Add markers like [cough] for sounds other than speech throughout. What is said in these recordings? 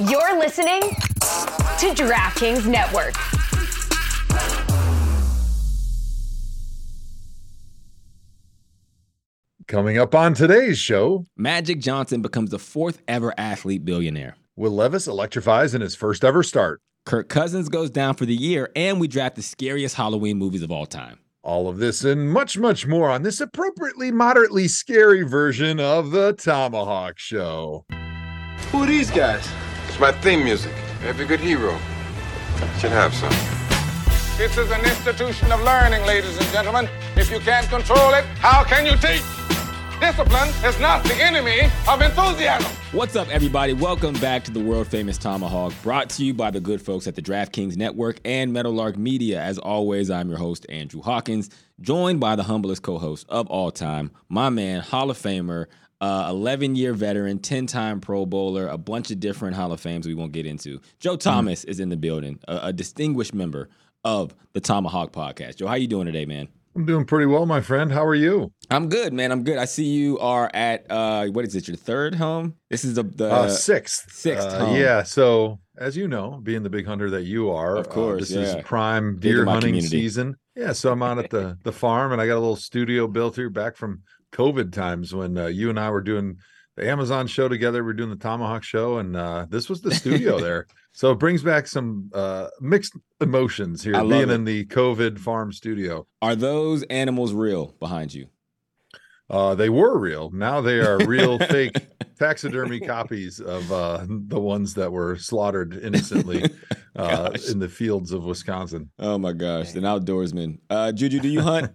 You're listening to DraftKings Network. Coming up on today's show, Magic Johnson becomes the fourth ever athlete billionaire. Will Levis electrifies in his first ever start. Kirk Cousins goes down for the year, and we draft the scariest Halloween movies of all time. All of this and much, much more on this appropriately moderately scary version of the ThomaHawk Show. Who are these guys? It's my theme music. Every good hero should have some. This is an institution of learning, ladies and gentlemen. If you can't control it, how can you teach? Discipline is not the enemy of enthusiasm. What's up, everybody? Welcome back to the world famous ThomaHawk, brought to you by the good folks at the DraftKings Network and Meadowlark Media. As always, I'm your host, Andrew Hawkins, joined by the humblest co host of all time, my man, Hall of Famer, 11 uh, year veteran, 10 time Pro Bowler, a bunch of different Hall of Fames we won't get into. Joe Thomas mm-hmm. is in the building, a, a distinguished member of the ThomaHawk podcast. Joe, how are you doing today, man? I'm doing pretty well, my friend. How are you? I'm good, man. I'm good. I see you are at uh what is it? Your third home? This is the, the uh, sixth. Sixth. Uh, yeah. So as you know, being the big hunter that you are, of course, uh, this yeah. is prime deer hunting community. season. Yeah. So I'm out at the the farm, and I got a little studio built here back from COVID times when uh, you and I were doing the Amazon show together. We're doing the ThomaHawk show, and uh, this was the studio [laughs] there. So it brings back some uh, mixed emotions here, being it. in the COVID farm studio. Are those animals real behind you? Uh, they were real. Now they are real [laughs] fake taxidermy copies of uh, the ones that were slaughtered innocently [laughs] uh, in the fields of Wisconsin. Oh my gosh, an outdoorsman. Uh, Juju, do you hunt?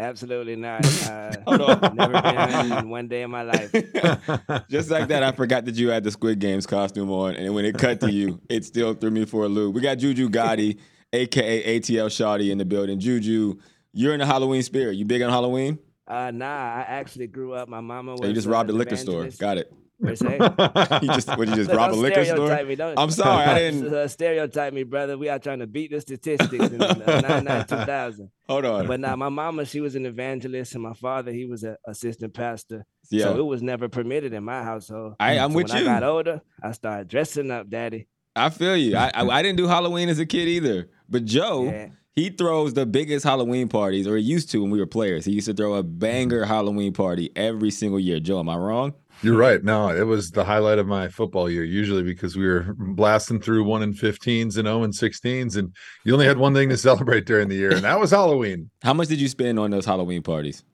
Absolutely not. [laughs] Uh, Hold on. Never been hunting one day in my life. [laughs] Just like that, I forgot that you had the Squid Games costume on, and when it cut to you, [laughs] it still threw me for a loop. We got Juju Gotti, aka ATL Shawty, in the building. Juju, you're in the Halloween spirit. You big on Halloween? Uh, nah, I actually grew up. My mama was. So you just robbed a liquor store. Got it. You [laughs] just would you just [laughs] rob a liquor store? I'm sorry, I didn't [laughs] uh, stereotype me, brother. We are trying to beat the statistics in uh, 2000. Hold on. But now my mama, she was an evangelist, and my father, he was an assistant pastor. Yeah. So it was never permitted in my household. I, am so with when you. I got older, I started dressing up, daddy. I feel you. I, I, I didn't do Halloween as a kid either, but Joe. Yeah he throws the biggest Halloween parties, or he used to when we were players. He used to throw a banger Halloween party every single year. Joe, am I wrong? You're right. No, it was the highlight of my football year, usually because we were blasting through one and 15s and 0 and 16s, and you only had one thing to celebrate during the year, and that was Halloween. [laughs] How much did you spend on those Halloween parties?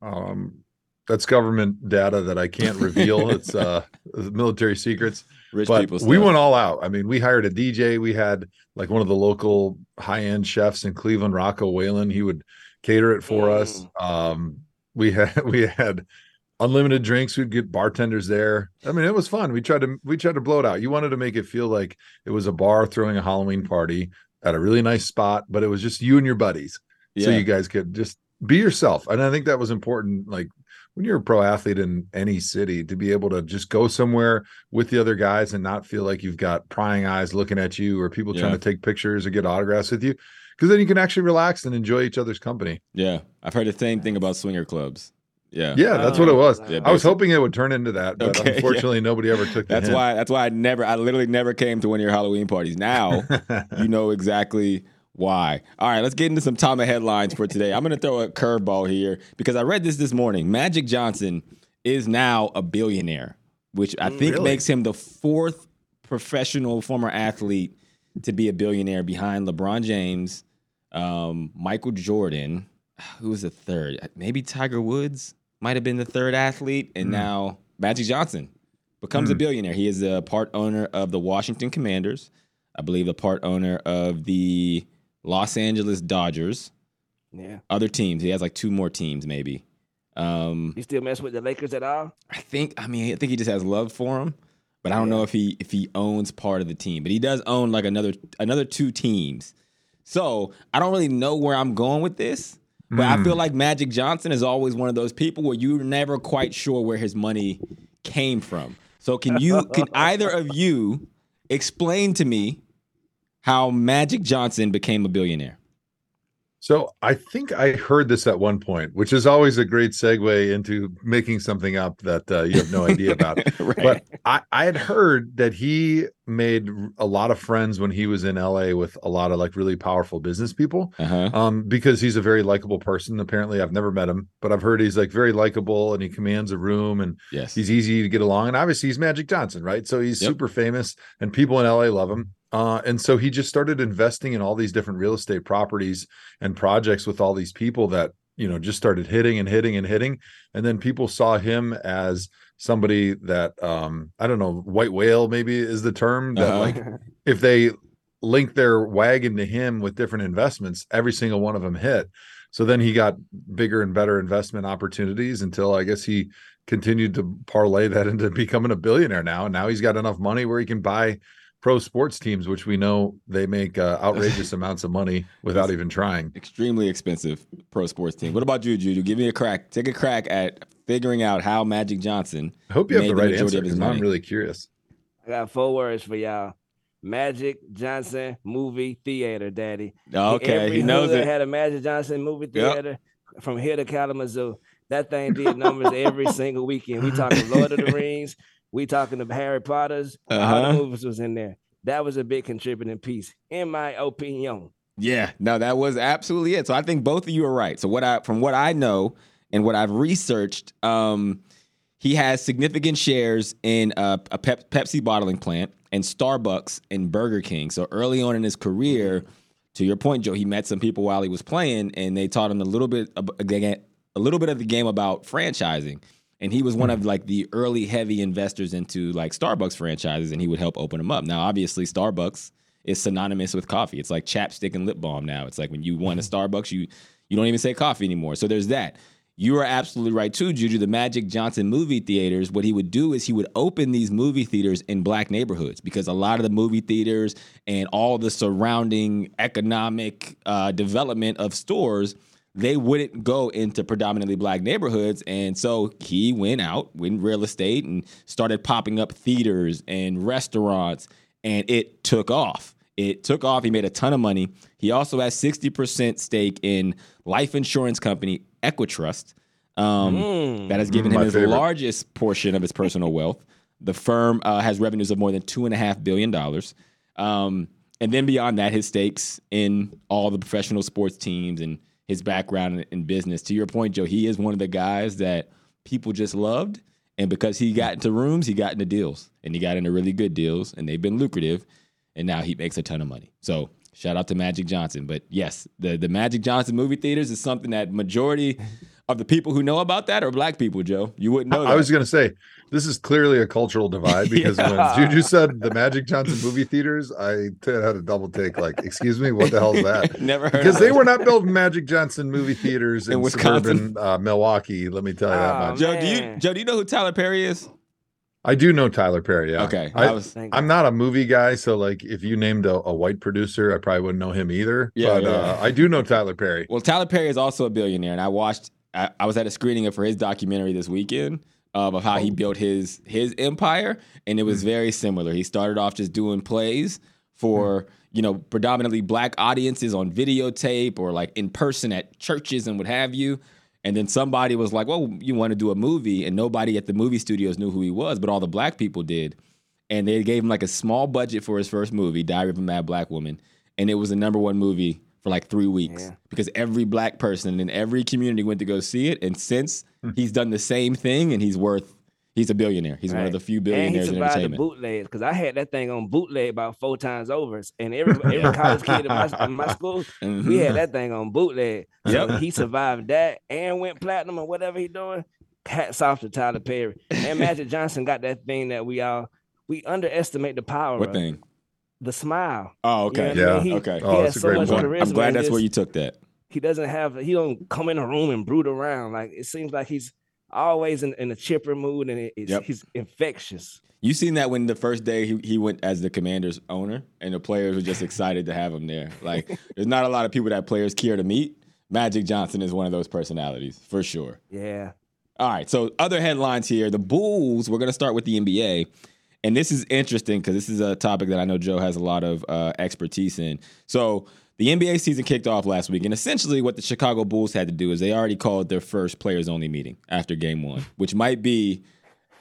Um, that's government data that I can't reveal. [laughs] it's uh military secrets. Rich but people. We went all out. I mean, we hired a DJ. We had like one of the local high end chefs in Cleveland, Rocco Whalen. He would cater it for mm. us. Um, we had [laughs] we had unlimited drinks. We'd get bartenders there. I mean, it was fun. We tried to we tried to blow it out. You wanted to make it feel like it was a bar throwing a Halloween party at a really nice spot, but it was just you and your buddies. Yeah. So you guys could just be yourself. And I think that was important. Like when you're a pro athlete in any city, to be able to just go somewhere with the other guys and not feel like you've got prying eyes looking at you or people yeah. trying to take pictures or get autographs with you. Because then you can actually relax and enjoy each other's company. Yeah. I've heard the same thing about swinger clubs. Yeah. Yeah, that's what it was. Yeah, I was hoping it would turn into that, but okay, [laughs] unfortunately yeah. nobody ever took That's hint. why that's why I never I literally never came to one of your Halloween parties. Now [laughs] you know exactly why. All right, let's get into some Tama headlines for today. I'm going to throw a curveball here because I read this this morning. Magic Johnson is now a billionaire, which I think really? makes him the fourth professional former athlete to be a billionaire behind LeBron James, um, Michael Jordan. Who was the third? Maybe Tiger Woods might have been the third athlete, and mm. now Magic Johnson becomes mm. a billionaire. He is a part owner of the Washington Commanders. I believe a part owner of the Los Angeles Dodgers. Yeah. Other teams. He has like two more teams, maybe. Um, you still mess with the Lakers at all? I think. I mean, I think he just has love for them, but I don't yeah. know if he if he owns part of the team. But he does own like another another two teams. So I don't really know where I'm going with this. But mm. I feel hmm. like Magic Johnson is always one of those people where you're never quite sure where his money came from. So can you can [laughs] either of you explain to me how Magic Johnson became a billionaire? So I think I heard this at one point, which is always a great segue into making something up that uh, you have no [laughs] idea about. [laughs] right. But I, I had heard that he made a lot of friends when he was in LA with a lot of like really powerful business people. Uh-huh. Um, because he's a very likable person. Apparently, I've never met him, but I've heard he's like very likable and he commands a room and yes. he's easy to get along. And obviously, he's Magic Johnson, right? So he's yep. super famous and people in LA love him. Uh, and so he just started investing in all these different real estate properties and projects with all these people that you know just started hitting and hitting and hitting. And then people saw him as somebody that um i don't know white whale maybe is the term that uh-huh. like if they link their wagon to him with different investments every single one of them hit. So then he got bigger and better investment opportunities until i guess he continued to parlay that into becoming a billionaire now. And now he's got enough money where he can buy pro sports teams, which we know they make uh, [laughs] outrageous amounts of money without even trying. Extremely expensive pro sports team. What about you, Juju? Give me a crack. Take a crack at figuring out how Magic Johnson. I hope you have the right answer because I'm really curious. I got four words for y'all. Magic Johnson movie theater, Daddy. Okay, Every he knows it. Had a Magic Johnson movie theater yep. from here to Kalamazoo. That thing did numbers every [laughs] single weekend. We talking Lord of the Rings, we talking to Harry Potter's. Uh-huh. All the uh-huh. movies was in there. That was a big contributing piece, in my opinion. Yeah, no, that was absolutely it. So I think both of you are right. So what I, from what I know and what I've researched, um, he has significant shares in a, a Pep- Pepsi bottling plant and Starbucks and Burger King. So early on in his career, to your point, Joe, he met some people while he was playing, and they taught him a little bit, a little bit of the game about franchising and he was one of like the early heavy investors into like Starbucks franchises, and he would help open them up. Now, obviously, Starbucks is synonymous with coffee. It's like chapstick and lip balm now. It's like when you want a Starbucks, you you don't even say coffee anymore. So there's that. You are absolutely right too, Juju. The Magic Johnson movie theaters, what he would do is he would open these movie theaters in black neighborhoods because a lot of the movie theaters and all the surrounding economic uh, development of stores – they wouldn't go into predominantly black neighborhoods. And so he went out, went real estate, and started popping up theaters and restaurants, and it took off. It took off. He made a ton of money. He also has 60% stake in life insurance company Equitrust. Um, mm. That has given him his favorite. largest portion of his personal wealth. The firm uh, has revenues of more than $2.5 billion. Um, and then beyond that, his stakes in all the professional sports teams and his background in business. To your point, Joe, he is one of the guys that people just loved. And because he got into rooms, he got into deals and he got into really good deals and they've been lucrative. And now he makes a ton of money. So shout out to Magic Johnson. But yes, the, the Magic Johnson movie theaters is something that majority of the people who know about that are black people, Joe. You wouldn't know that. I was going to say, this is clearly a cultural divide [laughs] because yeah. when Juju said the Magic Johnson movie theaters, I t- had a double take. Like, excuse me, what the hell is that? [laughs] Never heard because they were not building Magic Johnson movie theaters in, in Wisconsin, suburban, uh, Milwaukee. Let me tell you oh, that much. Joe, do you Joe, do you know who Tyler Perry is? I do know Tyler Perry. Yeah. Okay. I, I was. I'm not a movie guy, so like, if you named a, a white producer, I probably wouldn't know him either. Yeah, but yeah. Uh, I do know Tyler Perry. Well, Tyler Perry is also a billionaire, and I watched. I, I was at a screening for his documentary this weekend um, of how he oh. built his his empire, and it was hmm. very similar. He started off just doing plays for hmm. you know predominantly black audiences on videotape or like in person at churches and what have you. And then somebody was like, "Well, you want to do a movie?" And nobody at the movie studios knew who he was, but all the black people did. And they gave him like a small budget for his first movie, Diary of a Mad Black Woman, and it was the number one movie for like three weeks yeah. because every black person in every community went to go see it. And since hmm. he's done the same thing and he's worth, he's a billionaire. He's right. one of the few billionaires and he survived in entertainment. The bootlegs because I had that thing on bootleg about four times over, and every every college kid in my, in my school, mm-hmm. we had that thing on bootleg. So yep. he survived that and went platinum or whatever he doing. Hats off to Tyler Perry and Magic Johnson got that thing that we all we underestimate the power. What of. thing? The smile. Oh, okay. You know yeah. I mean? He, okay. He oh, that's so a great point. I'm glad that's just, where you took that. He doesn't have. He don't come in a room and brood around. Like it seems like he's always in, in a chipper mood, and it, yep. he's infectious. You seen that when the first day he, he went as the Commanders owner, and the players were just excited to have him there. Like, [laughs] there's not a lot of people that players care to meet. Magic Johnson is one of those personalities for sure. Yeah. All right. So other headlines here: the Bulls. We're gonna start with the NBA. And this is interesting because this is a topic that I know Joe has a lot of uh, expertise in. So the NBA season kicked off last week, and essentially what the Chicago Bulls had to do is they already called their first players only meeting after game one, which might be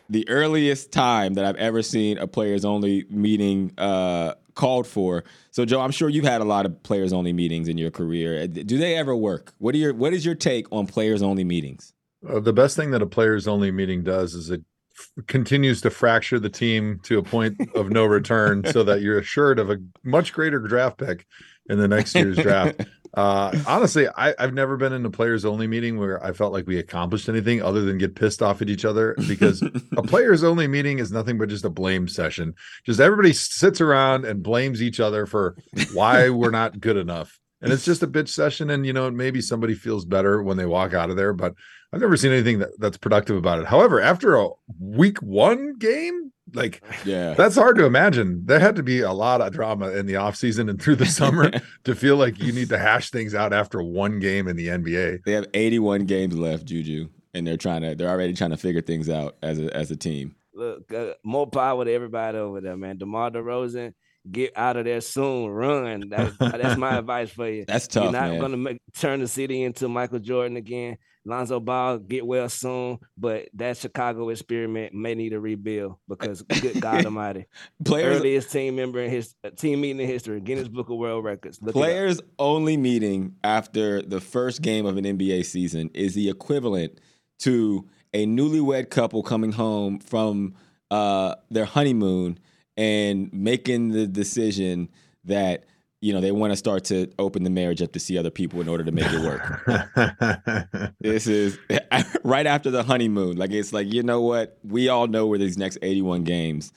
the earliest time that I've ever seen a players only meeting uh, called for. So, Joe, I'm sure you've had a lot of players only meetings in your career. Do they ever work? What are your What is your take on players only meetings? Uh, the best thing that a players only meeting does is it continues to fracture the team to a point of no return [laughs] so that you're assured of a much greater draft pick in the next year's draft. [laughs] Uh, honestly, I, have never been in a players only meeting where I felt like we accomplished anything other than get pissed off at each other because a [laughs] players only meeting is nothing but just a blame session. Just everybody sits around and blames each other for why we're not good enough. And it's just a bitch session. And, you know, maybe somebody feels better when they walk out of there, but I've never seen anything that, that's productive about it. However, after a week one game, like yeah, that's hard to imagine. There had to be a lot of drama in the offseason and through the [laughs] summer to feel like you need to hash things out after one game in the NBA. They have 81 games left, Juju, and they're trying to they're already trying to figure things out as a as a team. Look, uh, more power to everybody over there, man. DeMar DeRozan, get out of there soon. Run. That's, that's my [laughs] advice for you. That's tough. You're not man. gonna make, turn the city into Michael Jordan again. Lonzo Ball get well soon, but that Chicago experiment may need a rebuild because good God [laughs] Almighty, players earliest team member in his uh, team meeting in history, Guinness Book of World Records. Look players only meeting after the first game of an NBA season is the equivalent to a newlywed couple coming home from uh, their honeymoon and making the decision that you know, they want to start to open the marriage up to see other people in order to make it work. [laughs] this is [laughs] right after the honeymoon. Like it's like, you know what? We all know where these next 81 games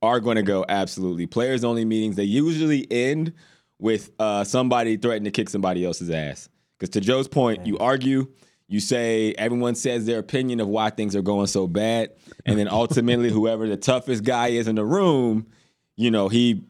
are going to go absolutely. Players only meetings, they usually end with uh, somebody threatening to kick somebody else's ass. Because to Joe's point, you argue, you say everyone says their opinion of why things are going so bad, and then ultimately whoever the toughest guy is in the room, you know, he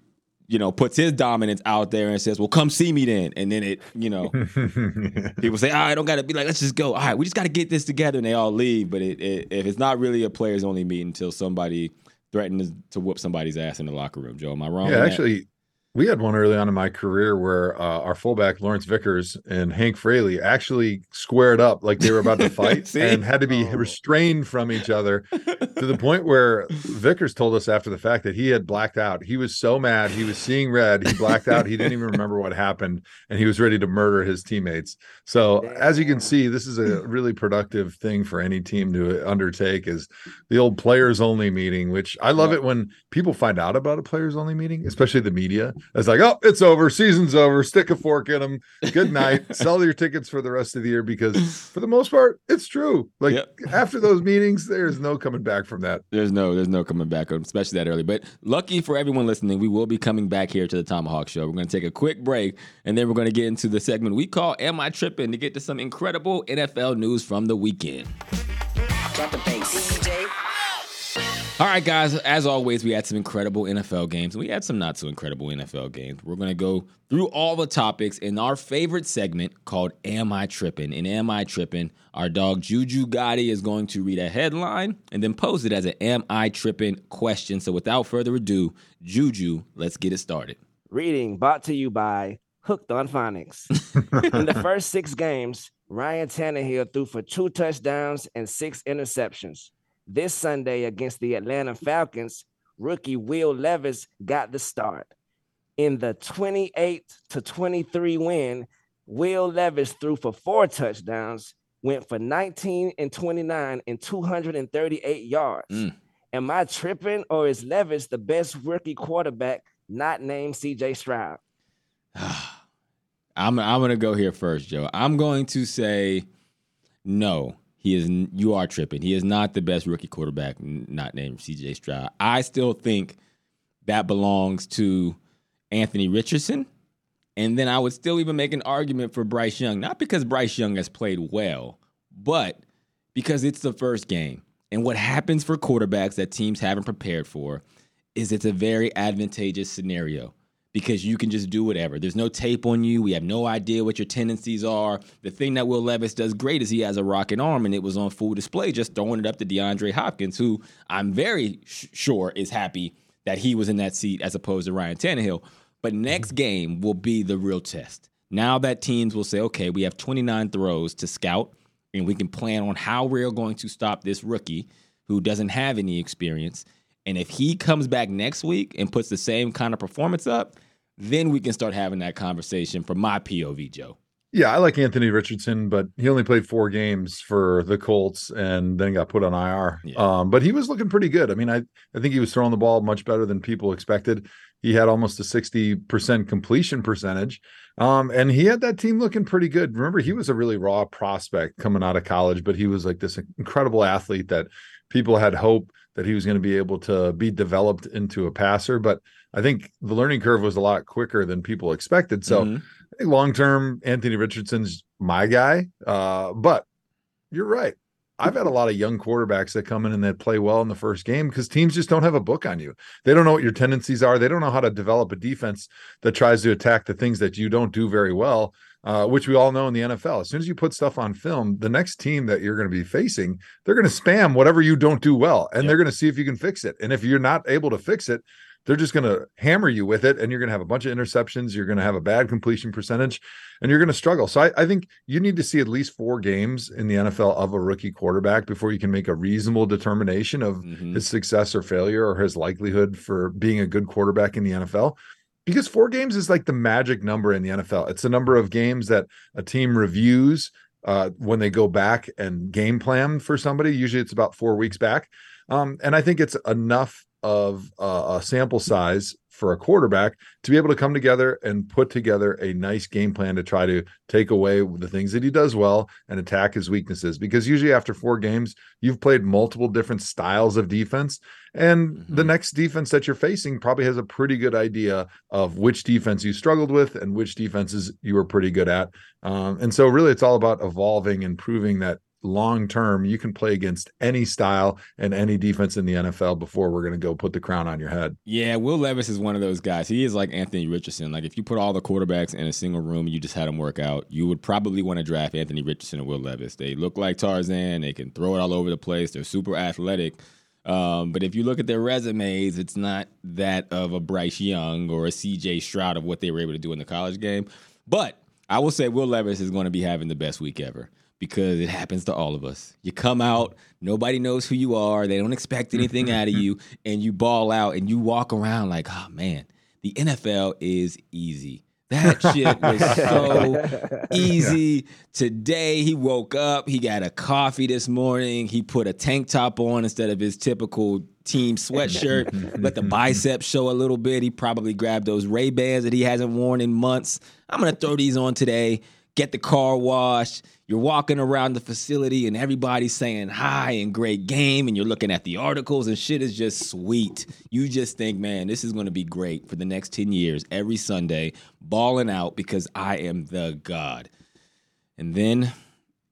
you know, puts his dominance out there and says, "Well, come see me then." And then it, you know, [laughs] people say, "Oh, I don't got to be like, let's just go. All right, we just got to get this together," and they all leave. But it, it, if it's not really a players only meeting until somebody threatens to whoop somebody's ass in the locker room, Joe, am I wrong? Yeah, actually, we had one early on in my career where uh, our fullback Lawrence Vickers and Hank Fraley actually squared up like they were about to [laughs] fight and had to be oh. restrained from each other to the point where Vickers told us after the fact that he had blacked out. He was so mad, he was seeing red, he blacked out, he didn't even remember what happened, and he was ready to murder his teammates. So as you can see, this is a really productive thing for any team to undertake is the old players only meeting, which I love it when people find out about a players only meeting, especially the media it's like, oh, it's over. Season's over. Stick a fork in them. Good night. [laughs] Sell your tickets for the rest of the year because, [laughs] for the most part, it's true. Like yep. after those meetings, there's no coming back from that. There's no, there's no coming back, especially that early. But lucky for everyone listening, we will be coming back here to the ThomaHawk Show. We're going to take a quick break, and then we're going to get into the segment we call "Am I Tripping?" to get to some incredible NFL news from the weekend. Drop the bass. All right, guys. As always, we had some incredible NFL games. We had some not so incredible NFL games. We're going to go through all the topics in our favorite segment called Am I Tripping? And Am I Tripping? Our dog Juju Gotti is going to read a headline and then pose it as an Am I Tripping question. So without further ado, Juju, let's get it started. Reading brought to you by Hooked on Phonics. [laughs] in the first six games, Ryan Tannehill threw for two touchdowns and six interceptions. This Sunday against the Atlanta Falcons, rookie Will Levis got the start. In the 28 to 23 win, Will Levis threw for four touchdowns, went for 19 and 29 and 238 yards. Mm. Am I tripping, or is Levis the best rookie quarterback not named CJ Stroud? [sighs] I'm I'm gonna go here first, Joe. I'm going to say no. He is you are tripping. He is not the best rookie quarterback not named CJ Stroud. I still think that belongs to Anthony Richardson. And then I would still even make an argument for Bryce Young, not because Bryce Young has played well, but because it's the first game. And what happens for quarterbacks that teams haven't prepared for is it's a very advantageous scenario because you can just do whatever. There's no tape on you. We have no idea what your tendencies are. The thing that Will Levis does great is he has a rocket arm, and it was on full display just throwing it up to DeAndre Hopkins, who I'm very sh- sure is happy that he was in that seat as opposed to Ryan Tannehill. But mm-hmm. next game will be the real test. Now that teams will say, okay, we have 29 throws to scout, and we can plan on how we're going to stop this rookie who doesn't have any experience. And if he comes back next week and puts the same kind of performance up, then we can start having that conversation from my POV, Joe. Yeah, I like Anthony Richardson, but he only played four games for the Colts and then got put on IR. Yeah. Um, but he was looking pretty good. I mean, I, I think he was throwing the ball much better than people expected. He had almost a 60% completion percentage. Um, and he had that team looking pretty good. Remember, he was a really raw prospect coming out of college, but he was like this incredible athlete that people had hope that he was going to be able to be developed into a passer. But I think the learning curve was a lot quicker than people expected. So mm-hmm. I think long term, Anthony Richardson's my guy. Uh, but you're right. I've had a lot of young quarterbacks that come in and that play well in the first game because teams just don't have a book on you. They don't know what your tendencies are. They don't know how to develop a defense that tries to attack the things that you don't do very well, uh, which we all know in the NFL. As soon as you put stuff on film, the next team that you're going to be facing, they're going to spam whatever you don't do well, and yep. they're going to see if you can fix it. And if you're not able to fix it, they're just going to hammer you with it and you're going to have a bunch of interceptions you're going to have a bad completion percentage and you're going to struggle so I, I, think you need to see at least four games in the nfl of a rookie quarterback before you can make a reasonable determination of mm-hmm. his success or failure or his likelihood for being a good quarterback in the nfl because four games is like the magic number in the nfl it's the number of games that a team reviews uh, when they go back and game plan for somebody. Usually it's about four weeks back. Um, and i think it's enough of uh, a sample size for a quarterback to be able to come together and put together a nice game plan to try to take away the things that he does well and attack his weaknesses because usually after four games you've played multiple different styles of defense and mm-hmm. the next defense that you're facing probably has a pretty good idea of which defense you struggled with and which defenses you were pretty good at um, and so really it's all about evolving and proving that long term, you can play against any style and any defense in the NFL before we're going to go put the crown on your head. Yeah, Will Levis is one of those guys. He is like Anthony Richardson. Like if you put all the quarterbacks in a single room and you just had them work out, you would probably want to draft Anthony Richardson and Will Levis. They look like Tarzan. They can throw it all over the place. They're super athletic. Um, but if you look at their resumes, it's not that of a Bryce Young or a CJ Stroud of what they were able to do in the college game. But I will say Will Levis is going to be having the best week ever because it happens to all of us. You come out, nobody knows who you are, they don't expect anything [laughs] out of you, and you ball out and you walk around like, oh man, the NFL is easy. That [laughs] shit was so easy. Today he woke up, he got a coffee this morning, he put a tank top on instead of his typical team sweatshirt, [laughs] let the biceps show a little bit. He probably grabbed those Ray Bans that he hasn't worn in months. I'm gonna throw these on today, get the car washed you're walking around the facility and everybody's saying hi and great game and you're looking at the articles and shit is just sweet. You just think, man, this is going to be great for the next 10 years every Sunday, balling out because I am the God. And then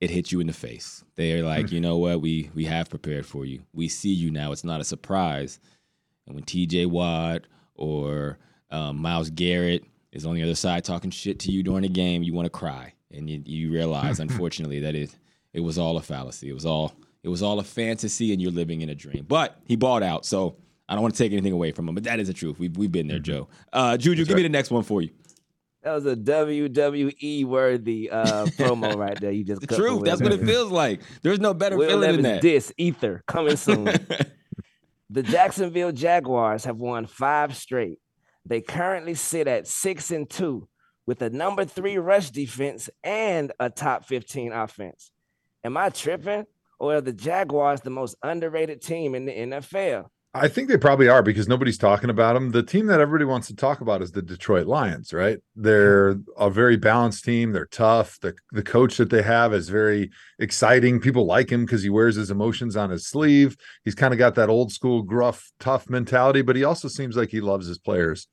it hits you in the face. They're like, you know what? We we have prepared for you. We see you now. It's not a surprise. And when TJ Watt or um, Myles Garrett is on the other side talking shit to you during the game, you want to cry and you, you realize, [laughs] unfortunately, that it it was all a fallacy. It was all it was all a fantasy, and you're living in a dream. But he bought out, so I don't want to take anything away from him. But that is the truth. We've we've been there, mm-hmm. Joe. Uh, Juju, That's give right. me the next one for you. That was a WWE worthy uh, [laughs] promo right there. You just the truth. That's what it feels like. There's no better Will feeling than that. This ether coming soon. [laughs] the Jacksonville Jaguars have won five straight. They currently sit at six and two with a number three rush defense and a top 15 offense. Am I tripping? Or are the Jaguars the most underrated team in the NFL? I think they probably are because nobody's talking about them. The team that everybody wants to talk about is the Detroit Lions, right? They're a very balanced team. They're tough. The the coach that they have is very exciting. People like him because he wears his emotions on his sleeve. He's kind of got that old school gruff, tough mentality, but he also seems like he loves his players.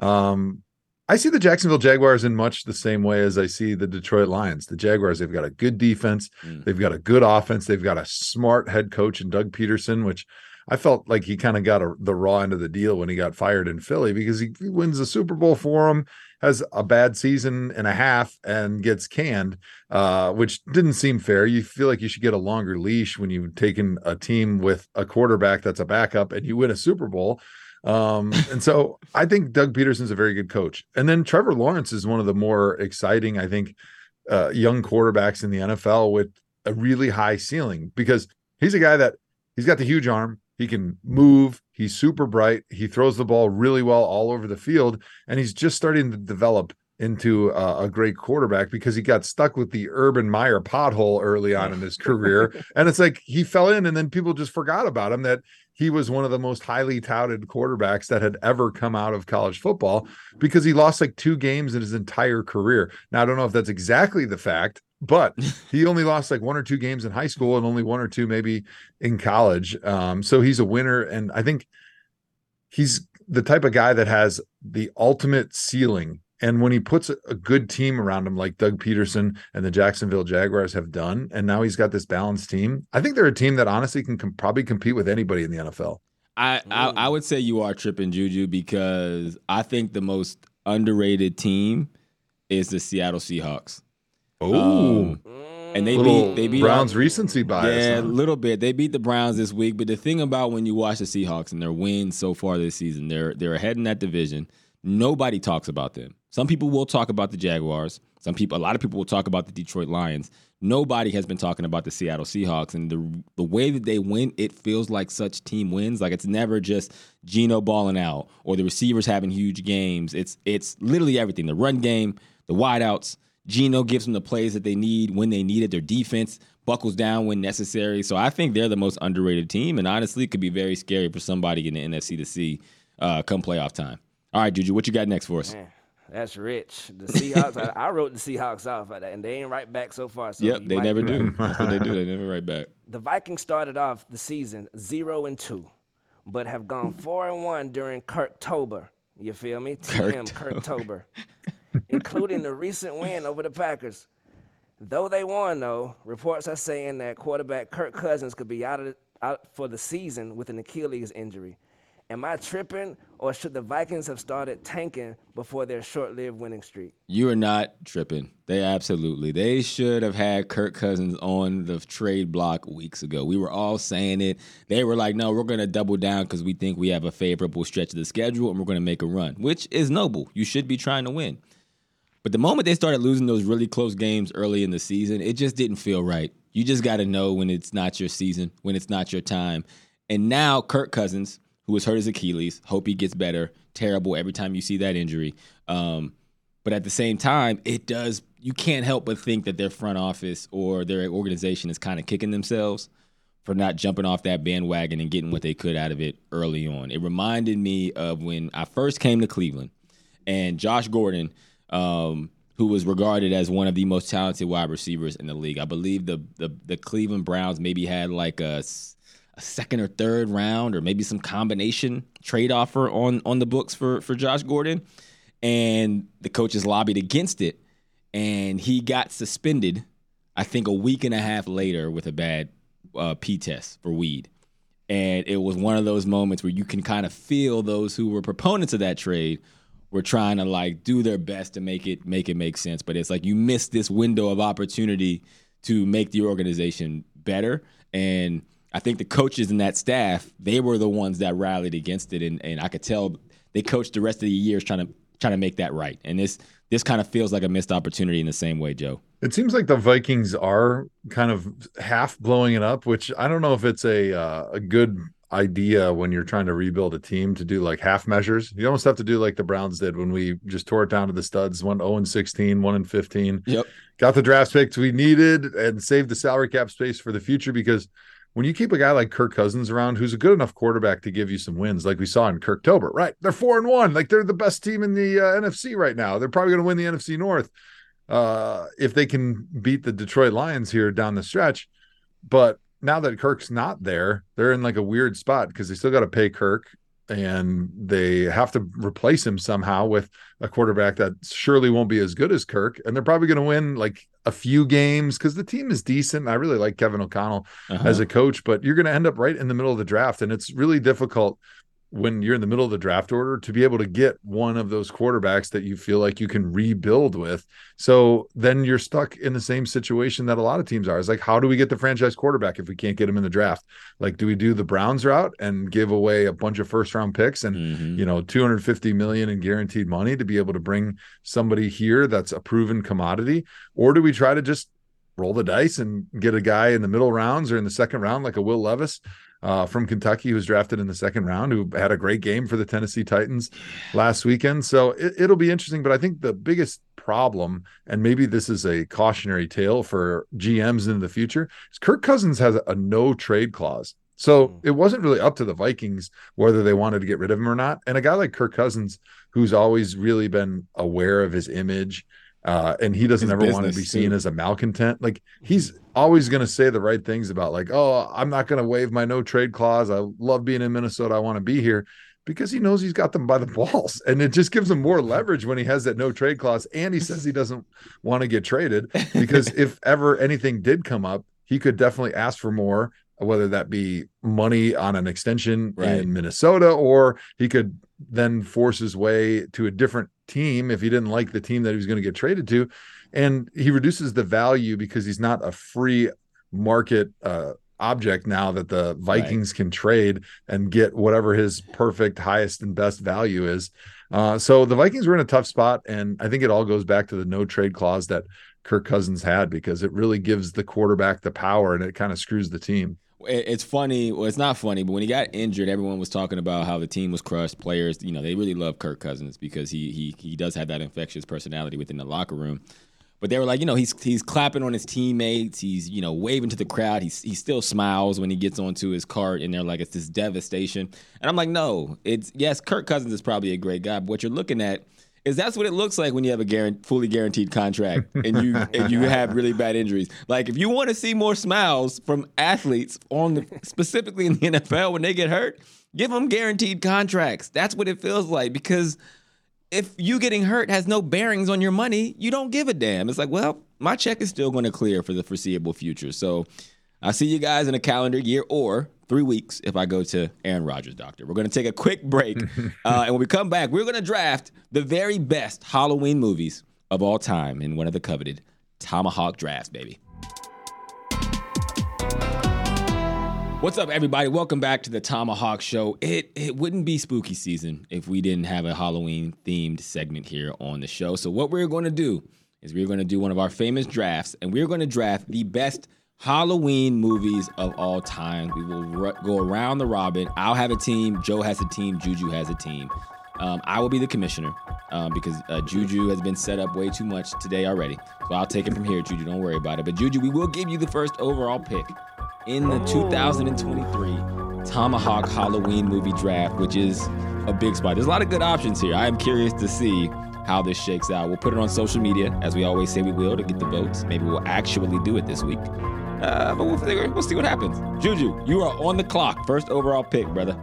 Um, I see the Jacksonville Jaguars in much the same way as I see the Detroit Lions. The Jaguars, they've got a good defense, mm. they've got a good offense, they've got a smart head coach in Doug Pederson, which I felt like he kind of got a, the raw end of the deal when he got fired in Philly because he, he wins the Super Bowl for him, has a bad season and a half, and gets canned, uh, which didn't seem fair. You feel like you should get a longer leash when you've taken a team with a quarterback that's a backup and you win a Super Bowl. Um, and so I think Doug Pederson's a very good coach. And then Trevor Lawrence is one of the more exciting, I think, uh, young quarterbacks in the NFL with a really high ceiling because he's a guy that he's got the huge arm. He can move. He's super bright. He throws the ball really well all over the field. And he's just starting to develop into a, a, great quarterback because he got stuck with the Urban Meyer pothole early on in his career. and it's like he fell in and then people just forgot about him that he was one of the most highly touted quarterbacks that had ever come out of college football because he lost like two games in his entire career. Now, I don't know if that's exactly the fact, but [laughs] he only lost like one or two games in high school and only one or two maybe in college. Um, so he's a winner. And I think he's the type of guy that has the ultimate ceiling and when he puts a good team around him, like Doug Pederson and the Jacksonville Jaguars have done, and now he's got this balanced team, I think they're a team that honestly can com- probably compete with anybody in the NFL. I, I, I would say you are tripping, Juju, because I think the most underrated team is the Seattle Seahawks. Oh. Um, and they beat they beat Browns recency bias. Yeah, a huh? little bit. They beat the Browns this week, but the thing about when you watch the Seahawks and their wins so far this season, they're they're ahead in that division. Nobody talks about them. Some people will talk about the Jaguars. Some people, a lot of people will talk about the Detroit Lions. Nobody has been talking about the Seattle Seahawks and the the way that they win. It feels like such team wins. Like it's never just Geno balling out or the receivers having huge games. It's it's literally everything. The run game, the wideouts. Geno gives them the plays that they need when they need it. Their defense buckles down when necessary. So I think they're the most underrated team, and honestly, it could be very scary for somebody in the NFC to see uh, come playoff time. All right, Juju, what you got next for us? Man. That's rich. The Seahawks. I, I, wrote the Seahawks off, and they ain't right back so far. So yep, they never do. That's what they do. They [laughs] never right back. The Vikings started off the season zero and two, but have gone four and one during Kirktober. You feel me? TM Kirktober, including the recent win over the Packers. Though they won, though, reports are saying that quarterback Kirk Cousins could be out of out for the season with an Achilles injury. Am I tripping, or should the Vikings have started tanking before their short-lived winning streak? You are not tripping. They absolutely. They should have had Kirk Cousins on the trade block weeks ago. We were all saying it. They were like, "No, we're going to double down because we think we have a favorable stretch of the schedule and we're going to make a run," which is noble. You should be trying to win. But the moment they started losing those really close games early in the season, it just didn't feel right. You just got to know when it's not your season, when it's not your time. And now Kirk Cousins who was hurt his Achilles. Hope he gets better. Terrible every time you see that injury. Um, but at the same time, it does. You can't help but think that their front office or their organization is kind of kicking themselves for not jumping off that bandwagon and getting what they could out of it early on. It reminded me of when I first came to Cleveland and Josh Gordon, um, who was regarded as one of the most talented wide receivers in the league. I believe the the, the Cleveland Browns maybe had like a a second or third round or maybe some combination trade offer on on the books for for Josh Gordon. And the coaches lobbied against it. And he got suspended I think a week and a half later with a bad uh, P test for weed. And it was one of those moments where you can kind of feel those who were proponents of that trade were trying to like do their best to make it make it make sense. But it's like you missed this window of opportunity to make the organization better. And I think the coaches and that staff, they were the ones that rallied against it, and, and I could tell they coached the rest of the years trying to trying to make that right. And this this kind of feels like a missed opportunity in the same way, Joe. It seems like the Vikings are kind of half blowing it up, which I don't know if it's a uh, a good idea when you're trying to rebuild a team to do like half measures. You almost have to do like the Browns did when we just tore it down to the studs, went 0 and 16, 1 and 15. Yep. Got the draft picks we needed and saved the salary cap space for the future because – when you keep a guy like Kirk Cousins around, who's a good enough quarterback to give you some wins, like we saw in Kirktober, right? They're four and one, like they're the best team in the uh, NFC right now. They're probably going to win the NFC North uh, if they can beat the Detroit Lions here down the stretch. But now that Kirk's not there, they're in like a weird spot because they still got to pay Kirk and they have to replace him somehow with a quarterback that surely won't be as good as Kirk. And they're probably going to win like a few games because the team is decent. I really like Kevin O'Connell uh-huh. as a coach, but you're going to end up right in the middle of the draft. And it's really difficult when you're in the middle of the draft order to be able to get one of those quarterbacks that you feel like you can rebuild with. So then you're stuck in the same situation that a lot of teams are. It's like, how do we get the franchise quarterback if we can't get him in the draft? Like, do we do the Browns route and give away a bunch of first round picks and, mm-hmm. you know, 250 million in guaranteed money to be able to bring somebody here that's a proven commodity? Or do we try to just roll the dice and get a guy in the middle rounds or in the second round, like a Will Levis? Uh, from Kentucky who was drafted in the second round, who had a great game for the Tennessee Titans last weekend. So it, will be interesting. But I think the biggest problem, and maybe this is a cautionary tale for GMs in the future, is Kirk Cousins has a no trade clause. So hmm. it wasn't really up to the Vikings whether they wanted to get rid of him or not. And a guy like Kirk Cousins, who's always really been aware of his image, uh, and he doesn't his ever want to be seen too. as a malcontent. Like he's always going to say the right things about like, oh, I'm not going to waive my no trade clause. I love being in Minnesota. I want to be here because he knows he's got them by the [laughs] balls, and it just gives him more leverage when he has that no trade clause. And he says he doesn't want to get traded because [laughs] if ever anything did come up, he could definitely ask for more whether that be money on an extension right. in Minnesota or he could then force his way to a different team if he didn't like the team that he was going to get traded to. And he reduces the value because he's not a free market uh, object now that the Vikings right. can trade and get whatever his perfect highest and best value is. Uh, so the Vikings were in a tough spot, and I think it all goes back to the no trade clause that Kirk Cousins had because it really gives the quarterback the power and it kind of screws the team it's funny. Well, it's not funny, but when he got injured, everyone was talking about how the team was crushed. Players, you know, they really love Kirk Cousins because he he he does have that infectious personality within the locker room. But they were like, you know, he's he's clapping on his teammates. He's you know waving to the crowd. He he still smiles when he gets onto his cart, and they're like, it's this devastation. And I'm like, no, it's yes, Kirk Cousins is probably a great guy, but what you're looking at is that's what it looks like when you have a guarantee, fully guaranteed contract and you [laughs] and you have really bad injuries. Like if you want to see more smiles from athletes on the, specifically in the NFL when they get hurt, give them guaranteed contracts. That's what it feels like because if you getting hurt has no bearings on your money, you don't give a damn. It's like, well, my check is still going to clear for the foreseeable future. So I'll see you guys in a calendar year or three weeks if I go to Aaron Rodgers' doctor. We're going to take a quick break. [laughs] uh, and when we come back, we're going to draft the very best Halloween movies of all time in one of the coveted ThomaHawk drafts, baby. What's up, everybody? Welcome back to the ThomaHawk Show. It it wouldn't be spooky season if we didn't have a Halloween themed segment here on the show. So what we're going to do is we're going to do one of our famous drafts, and we're going to draft the best Halloween movies of all time. We will go around the robin. I'll have a team. Joe has a team. Juju has a team. Um, I will be the commissioner um, because uh, Juju has been set up way too much today already. So I'll take it from here, Juju. Don't worry about it. But Juju, we will give you the first overall pick in the 2023 ThomaHawk Halloween movie draft, which is a big spot. There's a lot of good options here. I am curious to see how this shakes out. We'll put it on social media, as we always say we will, to get the votes. Maybe we'll actually do it this week. Uh, but we'll, figure, we'll see what happens. Juju, you are on the clock. First overall pick, brother.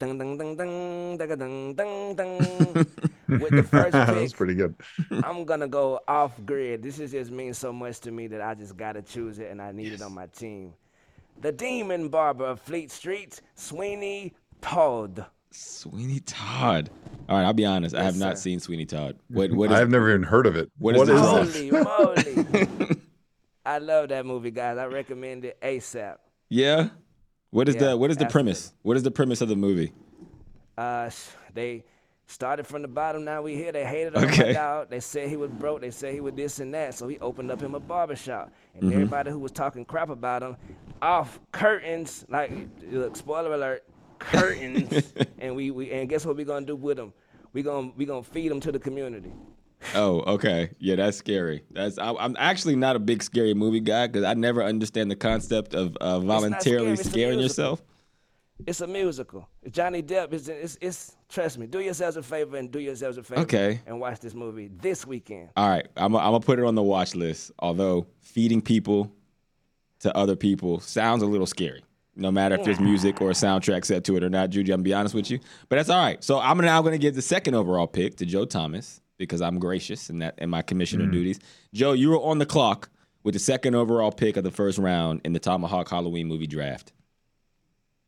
Dun, dun, dun, dun, dun, dun, dun, dun. With the first [laughs] pick, that's pretty good. I'm gonna go off grid. This is just means so much to me that I just gotta choose it, and I need yes. it on my team. The Demon Barber of Fleet Street, Sweeney Todd. Sweeney Todd. All right, I'll be honest. Yes, I have not sir. seen Sweeney Todd. What? What? Is, I've never even heard of it. What, what is, is Holy moly! [laughs] I love that movie, guys. I recommend it ASAP. Yeah. What is yeah, the What is the premise? What is the premise of the movie? Uh, they started from the bottom. Now we here. They hated him okay. out. They said he was broke. They said he was this and that. So he opened up him a barbershop. And mm-hmm. everybody who was talking crap about him, off curtains. Like, look, spoiler alert, curtains. [laughs] and we, we and guess what we gonna do with them? We gonna we gonna feed them to the community. Oh, okay. Yeah, that's scary. That's I, am actually not a big scary movie guy because I never understand the concept of uh, voluntarily scaring yourself. It's a musical. Johnny Depp is it's, it's trust me. Do yourselves a favor and do yourselves a favor. Okay. And watch this movie this weekend. All right, I'm I'm gonna put it on the watch list. Although feeding people to other people sounds a little scary. No matter if there's music or a soundtrack set to it or not, Juju, I'm gonna be honest with you. But that's all right. So I'm now gonna give the second overall pick to Joe Thomas because I'm gracious in that in my commissioner mm. duties. Joe, you were on the clock with the second overall pick of the first round in the ThomaHawk Halloween movie draft.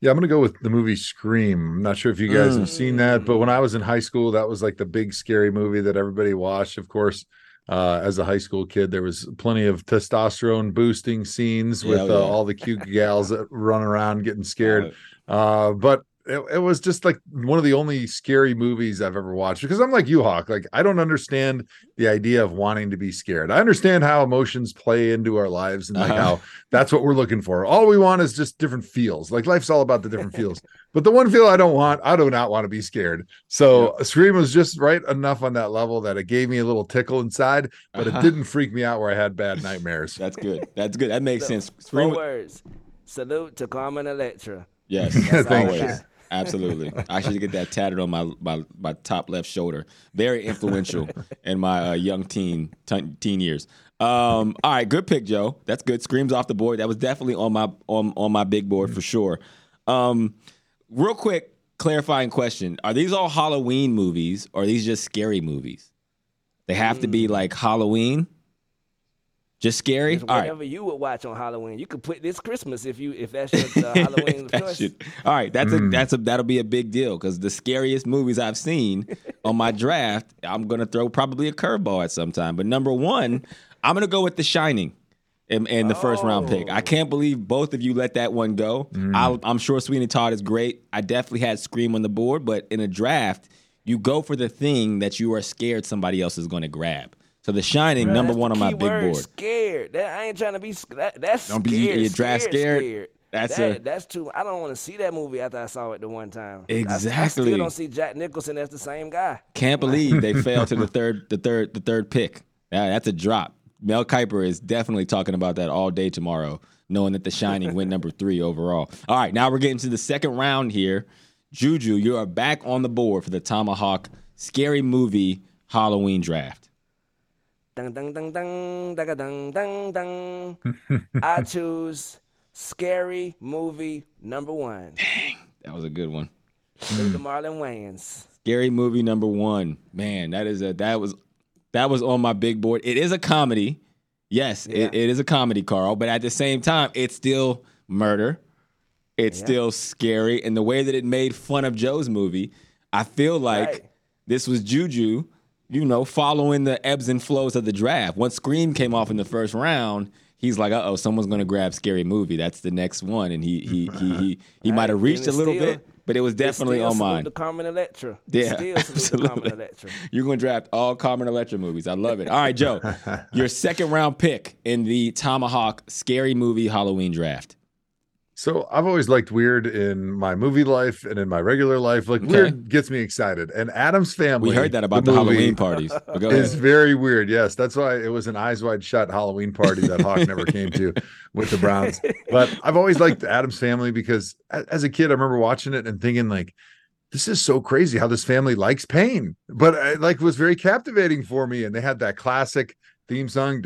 Yeah, I'm gonna go with the movie Scream. I'm not sure if you guys have seen that, but when I was in high school, that was like the big scary movie that everybody watched. Of course, uh, as a high school kid, there was plenty of testosterone boosting scenes with Yeah, uh, all the cute gals that run around getting scared. [laughs] Uh, but it, it was just like one of the only scary movies I've ever watched because I'm like you, Hawk. Like I don't understand the idea of wanting to be scared. I understand how emotions play into our lives and like Uh-huh. how that's what we're looking for. All we want is just different feels. Like life's all about the different [laughs] feels. But the one feel I don't want, I do not want to be scared. So Scream was just right enough on that level that it gave me a little tickle inside, but Uh-huh. it didn't freak me out where I had bad [laughs] nightmares. That's good. That's good. That makes sense. Four Scream. words. Salute to Carmen Electra. Yes, [laughs] That's all I always. got. Absolutely. I should get that tatted on my my, my top left shoulder. Very influential [laughs] in my uh, young teen, teen teen years. Um, all right, good pick, Joe. That's good. Screams off the board. That was definitely on my on on my big board for sure. Um, real quick, clarifying question: Are these all Halloween movies, or are these just scary movies? They have to be like Halloween. Just scary. It's All right. whatever you would watch on Halloween. You could put this Christmas if you if that's your uh, [laughs] Halloween That choice. shit- All right, that's a that's a that'll be a big deal because the scariest movies I've seen [laughs] on my draft, I'm gonna throw probably a curveball at some time. But number one, I'm gonna go with The Shining. And, in the first round pick, I can't believe both of you let that one go. I'll, I'm sure Sweeney Todd is great. I definitely had Scream on the board, but in a draft, you go for the thing that you are scared somebody else is going to grab. So The Shining, Bruh, number one on my big board. Scared. That I ain't trying to be. That, that's Don't be- scared. you draft scared? That's that, a- that's too. I don't want to see that movie after I saw it the one time. I- I, Exactly. still don't see Jack Nicholson as the same guy. Can't believe they [laughs] fell to the third, the third, the third pick. Yeah, that's a drop. Mel Kiper is definitely talking about that all day tomorrow, knowing that The Shining went number three overall. All right, now we're getting to the second round here. Juju, you are back on the board for the ThomaHawk Scary Movie Halloween Draft. Dun dun dun dun dun dun dun dun. I choose scary movie number one. Dang, that was a good one. Look at [sighs] Marlon Wayans. Scary movie number one. Man, that is a that was that was on my big board. It is a comedy. Yes, Yeah. it, it is a comedy, Carl. But at the same time, it's still murder. It's Yeah. still scary. And the way that it made fun of Joe's movie, I feel like Right. this was Juju, you know, following the ebbs and flows of the draft. Once Scream came off in the first round, he's like, uh oh, someone's gonna grab scary movie. That's the next one. And he he he he he might have reached a little still- bit, but it was definitely on mine. To Carmen Electra. Yeah, Still [laughs] salute to Carmen absolutely. Electra. You're to draft all Carmen Electra movies. I love it. All right, Joe, [laughs] your second round pick in the ThomaHawk Scary Movie Halloween draft. So I've always liked weird in my movie life and in my regular life. Like Okay. weird gets me excited. And Addams family. We heard that about the, movie, Halloween parties. Is very weird. Yes, that's why it was an eyes wide shut Halloween party that Hawk never came to with the Browns. But I've always liked Addams family because as a kid, I remember watching it and thinking like, this is so crazy how this family likes pain. But uh, it like was very captivating for me. And they had that classic theme song.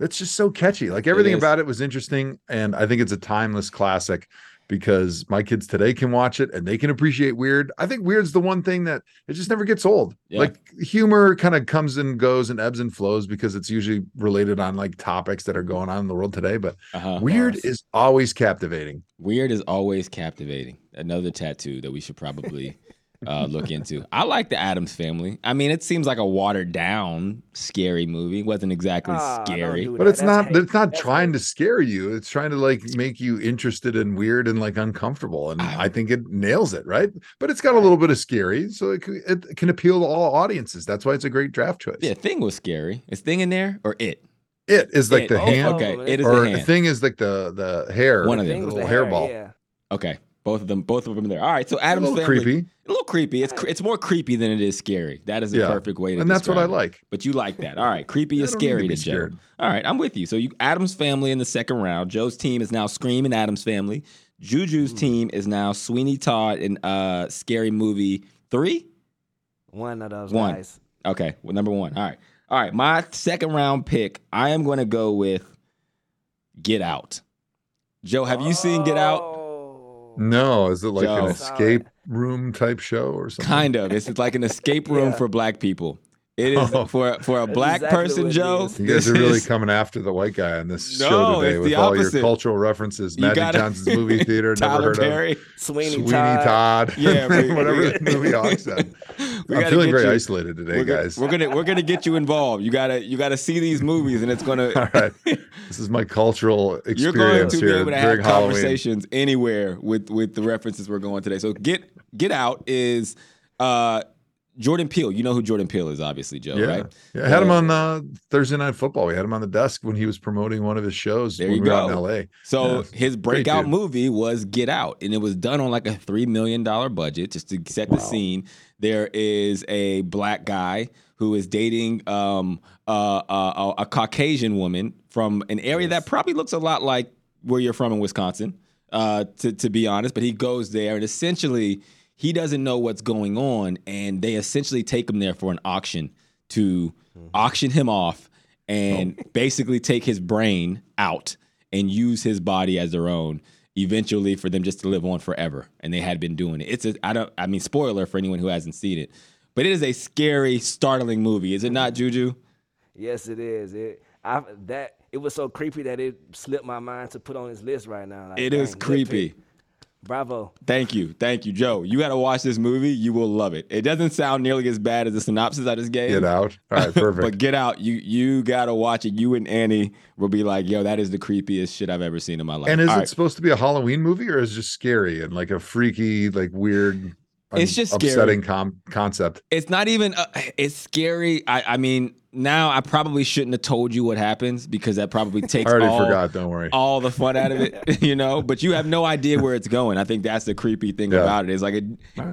That's just so catchy. Like everything about it was interesting. And I think it's a timeless classic because my kids today can watch it and they can appreciate weird. I think weird's the one thing that it just never gets old. Yeah. Like humor kind of comes and goes and ebbs and flows because it's usually related on like topics that are going on in the world today. But Uh-huh. weird is always captivating. Weird is always captivating. Another tattoo that we should probably uh, look into. I like the Addams Family. I mean, it seems like a watered down scary movie. It wasn't exactly don't scary. do But that. it's That's not hate. it's not That's trying hate. to scare you. It's trying to like make you interested and weird and like uncomfortable. And I think it nails it, right? But it's got a little bit of scary, so it, c- it can appeal to all audiences. That's why it's a great draft choice. Yeah, Thing was scary. Is Thing in there or It? It is like It. the Oh, hand, Okay, Oh, It is or the the hand. thing is like the the hair, One of the them. Thing was little the hairball. Yeah. Okay, both of them, both of them there. All right, so A Addams little Family, creepy, a little creepy. It's it's more creepy than it is scary. That is the Yeah. perfect way to. Say that. And that's what I describe it. like. But you like that. [laughs] All right, creepy is don't to scary be to Joe. All right, I'm with you. So you Addams Family in the second round. Joe's team is now screaming Addams Family. Juju's team is now Sweeney Todd in uh Scary Movie three. One of those One. guys. Okay, well, number one. All right, all right. My second round pick. I am going to go with Get Out. Joe, have you seen Get Out? No, is it like Joe. an escape room type show or something? Kind of. It's like an escape room Yeah. for black people. It is Oh. [laughs] for for a black exactly person, what it Joe. is. You guys are really is- coming after the white guy on this No, show today with all opposite. your cultural references. You Magic gotta- Johnson's movie theater, [laughs] never Tyler heard Perry. Sweeney, of. Sweeney Todd. Todd. Yeah, we, [laughs] whatever the movie Hawk said. I'm feeling very you, isolated today, we're gonna, guys. we're gonna we're gonna get you involved. You gotta you gotta see these movies, and it's gonna all right. This is my cultural experience You're going to be able to have Halloween. conversations anywhere with with the references we're going today. So get get out is uh Jordan Peele. You know who Jordan Peele is, obviously, Joe, Yeah. right? yeah, I had him on uh, Thursday Night Football. We had him on the desk when he was promoting one of his shows There when you we were out in go. LA. So Yeah, his breakout movie was Get Out, and it was done on like a three million dollar budget just to set the scene. There is a black guy who is dating um, uh, uh, a, a Caucasian woman from an area that probably looks a lot like where you're from in Wisconsin. Uh, to to be honest, but he goes there and essentially he doesn't know what's going on, and they essentially take him there for an auction to mm-hmm. auction him off and oh. [laughs] basically take his brain out and use his body as their own eventually for them just to live on forever. And they had been doing it. It's a i don't i mean spoiler for anyone who hasn't seen it but it is a scary startling movie is it not mm-hmm. juju? Yes, it is. It I that it was so creepy that it slipped my mind to put on his list right now. Like, it is dang, good creepy. Bravo. thank you thank you joe you got to watch this movie you will love it it doesn't sound nearly as bad as the synopsis i just gave Get out. All right, [laughs] perfect. but get out you you gotta watch it you and annie will be like yo that is the creepiest shit i've ever seen in my life and is All it right. supposed to be a Halloween movie or is it just scary and like a freaky, like weird, It's just scary. upsetting com- concept? it's not even uh, it's scary I, I mean now i probably shouldn't have told you what happens because that probably [laughs] takes I already all, forgot. Don't worry. all the fun out of it [laughs] you know but you have no idea where it's going i think that's the creepy thing Yeah. about it is like it,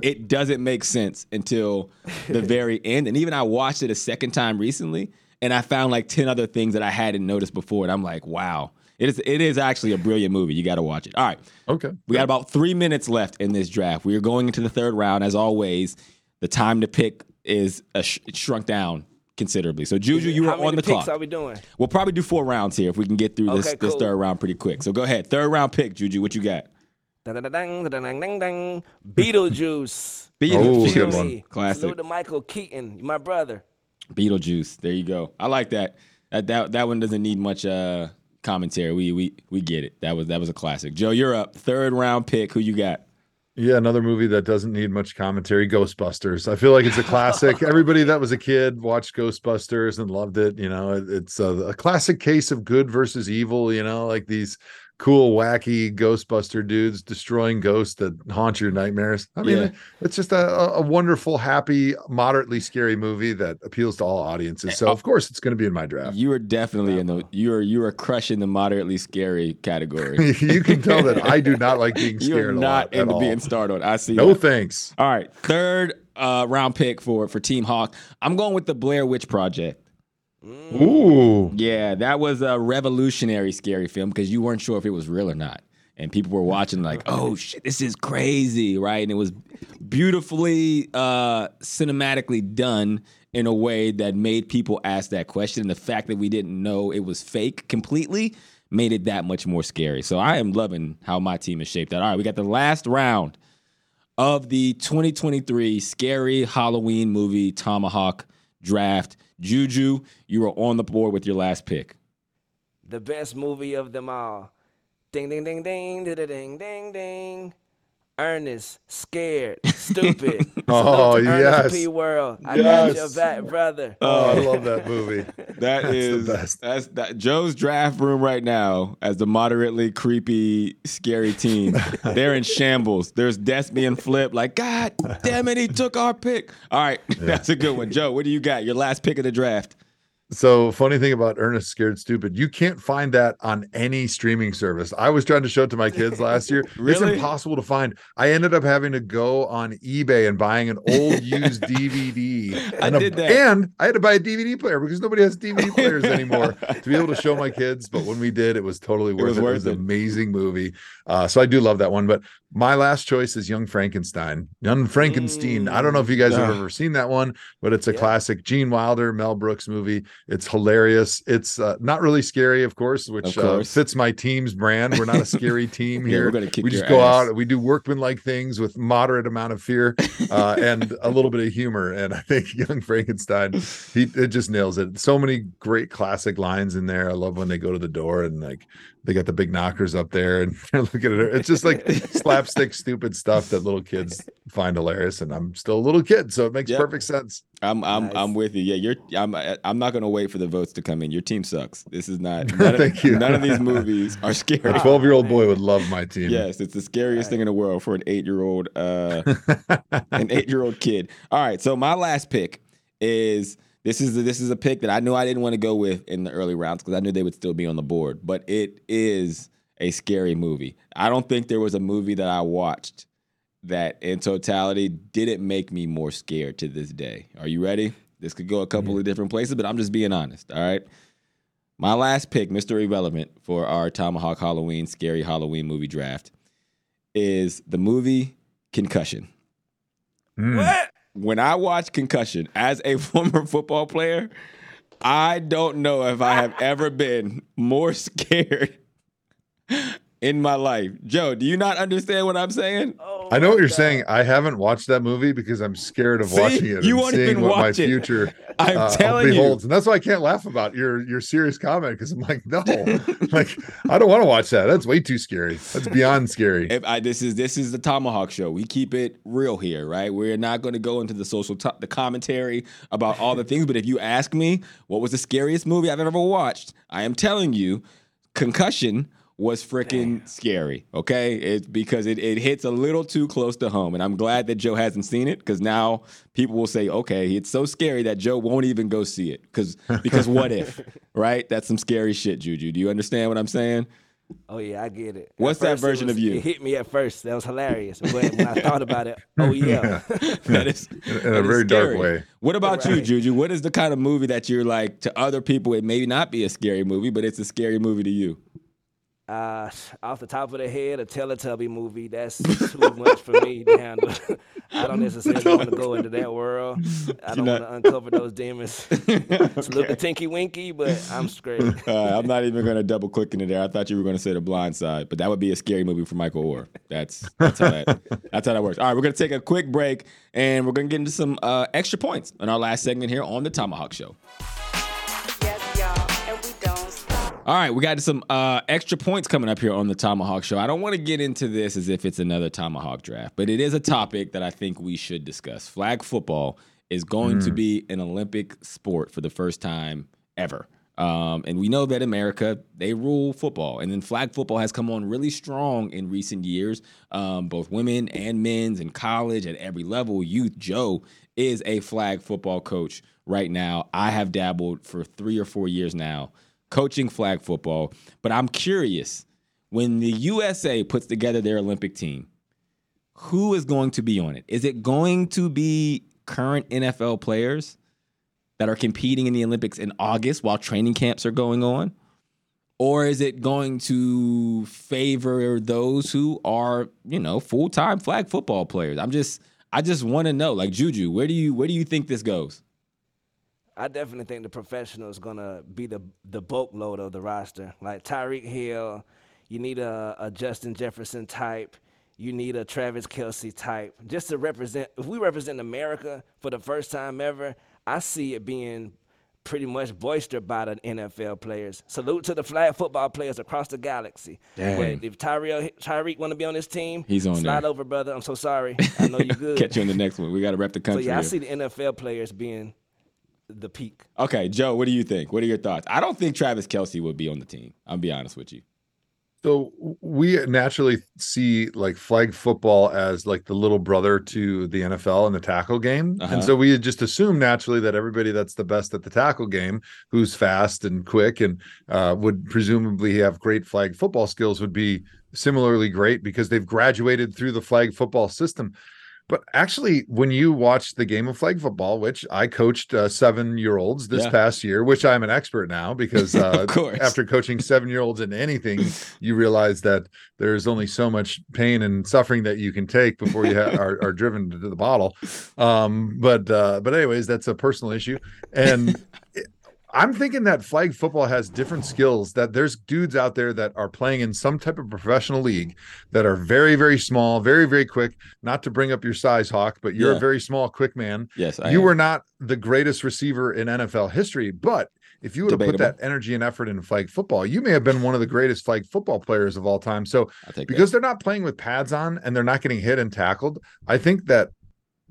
it doesn't make sense until the [laughs] very end and even i watched it a second time recently and i found like 10 other things that i hadn't noticed before and i'm like wow it is it is actually a brilliant movie you got to watch it all right Okay. we got about three minutes left in this draft. We are going into the third round. As always, the time to pick is a sh- shrunk down considerably. So, Juju, you How are on the picks clock. are we doing? We'll probably do four rounds here if we can get through this, Okay, this third round pretty quick. So, go ahead. Third round pick, Juju. What you got? Dang, dang, dang, dang, dang. Beetlejuice. Oh, Beetlejuice. good one. Me. Classic. Salute to Michael Keaton, my brother. Beetlejuice. There you go. I like that. That that, that one doesn't need much uh, commentary. We we we get it. That was that was a classic. Joe, you're up. Third round pick. Who you got? Yeah, another movie that doesn't need much commentary, Ghostbusters. I feel like it's a classic. [laughs] Everybody that was a kid watched Ghostbusters and loved it. You know, it- it's a, a classic case of good versus evil. You know, like these cool, wacky Ghostbuster dudes destroying ghosts that haunt your nightmares. I mean, Yeah. it's just a, a wonderful, happy, moderately scary movie that appeals to all audiences. So, of course, it's going to be in my draft. You are definitely in the you are you are crushing the moderately scary category. [laughs] you can tell that I do not like being scared. [laughs] you are scared. a not into all. being startled. I see. No that. thanks. All right, third uh, round pick for for Team Hawk. I'm going with the Blair Witch Project. Ooh. Yeah, that was a revolutionary scary film because you weren't sure if it was real or not. And people were watching like, [laughs] "Oh shit, this is crazy!" Right? And it was beautifully uh cinematically done in a way that made people ask that question. And the fact that we didn't know it was fake completely made it that much more scary. So I am loving how my team is shaped out. All right, we got the last round of the 2023 scary Halloween movie ThomaHawk draft. Juju, you are on the board with your last pick. The best movie of them all. Ding ding ding ding ding ding ding ding. Ernest, scared, [laughs] stupid. Oh, Salute to yes. P. World. I got your Yes. back, brother. Oh, I uh, love that movie. [laughs] [laughs] That That's the is best. that's that Joe's draft room right now as the moderately creepy, scary team. They're in shambles. There's desk being flipped. Like, God damn it, he took our pick. All right, that's a good one. Joe, what do you got? Your last pick of the draft. So funny thing about Ernest Scared Stupid, you can't find that on any streaming service. I was trying to show it to my kids last year. [laughs] It's Really? impossible to find. I ended up having to go on eBay and buying an old used [laughs] DVD. I and a- did that. And I had to buy a DVD player because nobody has DVD [laughs] players anymore to be able to show my kids. But when we did, it was totally worth it. was It worth was an amazing movie. Uh, so I do love that one. But my last choice is Young Frankenstein. Young Frankenstein. I don't know if you guys have ever seen that one, but it's a Yeah. classic Gene Wilder, Mel Brooks movie. It's hilarious. It's uh, not really scary, of course, which Of course. Uh, fits my team's brand. We're not a scary [laughs] team here. we just go ass. out. We do workmanlike things with moderate amount of fear uh, and a little bit of humor. And I think [laughs] Young Frankenstein, he it just nails it. So many great classic lines in there. I love when they go to the door and like they got the big knockers up there and [laughs] they're looking at her. It's just like slapstick, stupid stuff that little kids find hilarious. And I'm still a little kid, so it makes Yep. perfect sense. I'm I'm Nice. I'm with you. Yeah, you're. I'm I'm not gonna wait for the votes to come in. Your team sucks. This is not. [laughs] None of, Thank you. None of these movies are scary. A 12 year old boy would love my team. Yes, it's the scariest thing in the world for an eight year old uh, an [laughs] eight year old kid. All right, so my last pick is this is this is a pick that I knew I didn't want to go with in the early rounds because I knew they would still be on the board, but it is a scary movie. I don't think there was a movie that I watched that in totality didn't make me more scared to this day. Are you ready? This could go a couple of different places, but I'm just being honest. All right. My last pick, Mr. Irrelevant, for our ThomaHawk Halloween scary Halloween movie draft is the movie Concussion. Mm. What? When I watch Concussion as a [laughs] former football player, I don't know if I have ever been more [laughs] scared in my life. Joe, do you not understand what I'm saying? Oh I know what you're God. saying. I haven't watched that movie because I'm scared of See? watching it. You and won't seeing what my it. future [laughs] I'm uh, telling you. And that's why I can't laugh about your your serious comment because I'm like, no, [laughs] like I don't want to watch that. That's way too scary. That's beyond scary. If I, this is this is the ThomaHawk Show. We keep it real here, right? We're not going to go into the social to- the commentary about all the things. But if you ask me, what was the scariest movie I've ever watched? I am telling you, Concussion was freaking scary. Okay, it's because it, it hits a little too close to home, and I'm glad that Joe hasn't seen it because now people will say, okay, it's so scary that Joe won't even go see it because because what if, [laughs] right? That's some scary shit, Juju. Do you understand what I'm saying? Oh yeah, I get it. What's that version was- of you? It hit me at first. That was hilarious. But when I thought about it, oh yeah. [laughs] [laughs] that is In, that a is very dark way. What about you, Juju? What is the kind of movie that you're like to other people? It may not be a scary movie, but it's a scary movie to you. Uh, off the top of the head, a Teletubby movie. That's too much for me to handle. [laughs] I don't necessarily [laughs] want to go into that world. I don't want to uncover those demons. [laughs] Salute the Tinky Winky, but I'm straight. Uh, I'm not even going to double click into there. I thought you were going to say The Blind Side, but that would be a scary movie for Michael Oher. That's that's how that that's how that works. All right, we're going to take a quick break, and we're going to get into some uh, extra points in our last segment here on the ThomaHawk Show. All right, we got some uh, extra points coming up here on the ThomaHawk Show. I don't want to get into this as if it's another ThomaHawk draft, but it is a topic that I think we should discuss. Flag football is going to be an Olympic sport for the first time ever. Um, and we know that America, they rule football. And then flag football has come on really strong in recent years, um, both women and men's in college at every level. Youth Joe is a flag football coach right now. I have dabbled for three or four years now coaching flag football. But I'm curious when the USA puts together their Olympic team, who is going to be on it? Is it going to be current NFL players that are competing in the Olympics in August while training camps are going on? Or is it going to favor those who are, you know, full-time flag football players? I'm just I just want to know, like Juju, where do you where do you think this goes? I definitely think the professional is gonna be the the bulk load of the roster. Like Tyreek Hill, you need a, a Justin Jefferson type. You need a Travis Kelce type, just to represent. If we represent America for the first time ever, I see it being pretty much boistered by the NFL players. Salute to the flag football players across the galaxy. Dang. If Tyrell Tyreek want to be on this team, He's on slide there. over, brother. I'm so sorry. I know you [laughs] good. Catch you in the next one. We got to rep the so country. yeah, I here. see the NFL players being the peak. Okay, Joe, what do you think? What are your thoughts? I don't think Travis Kelce would be on the team. I'll be honest with you. So we naturally see like flag football as like the little brother to the NFL and the tackle game. Uh-huh. And so we just assume naturally that everybody that's the best at the tackle game, who's fast and quick and uh, would presumably have great flag football skills, would be similarly great because they've graduated through the flag football system. But actually, when you watch the game of flag football, which I coached uh, seven year olds this Yeah. past year, which I'm an expert now because [laughs] uh, Of course. after coaching seven year olds in anything, you realize that there's only so much pain and suffering that you can take before you ha- [laughs] are, are driven to the bottle. Um, but uh, but anyways, that's a personal issue. And [laughs] I'm thinking that flag football has different skills. That there's dudes out there that are playing in some type of professional league that are very, very small, very, very quick. Not to bring up your size, Hawk, but you're Yeah. a very small, quick man. Yes, I you am. were not the greatest receiver in NFL history, but if you would have put that energy and effort into flag football, you may have been one of the greatest flag football players of all time. So because they're not playing with pads on and they're not getting hit and tackled, I think that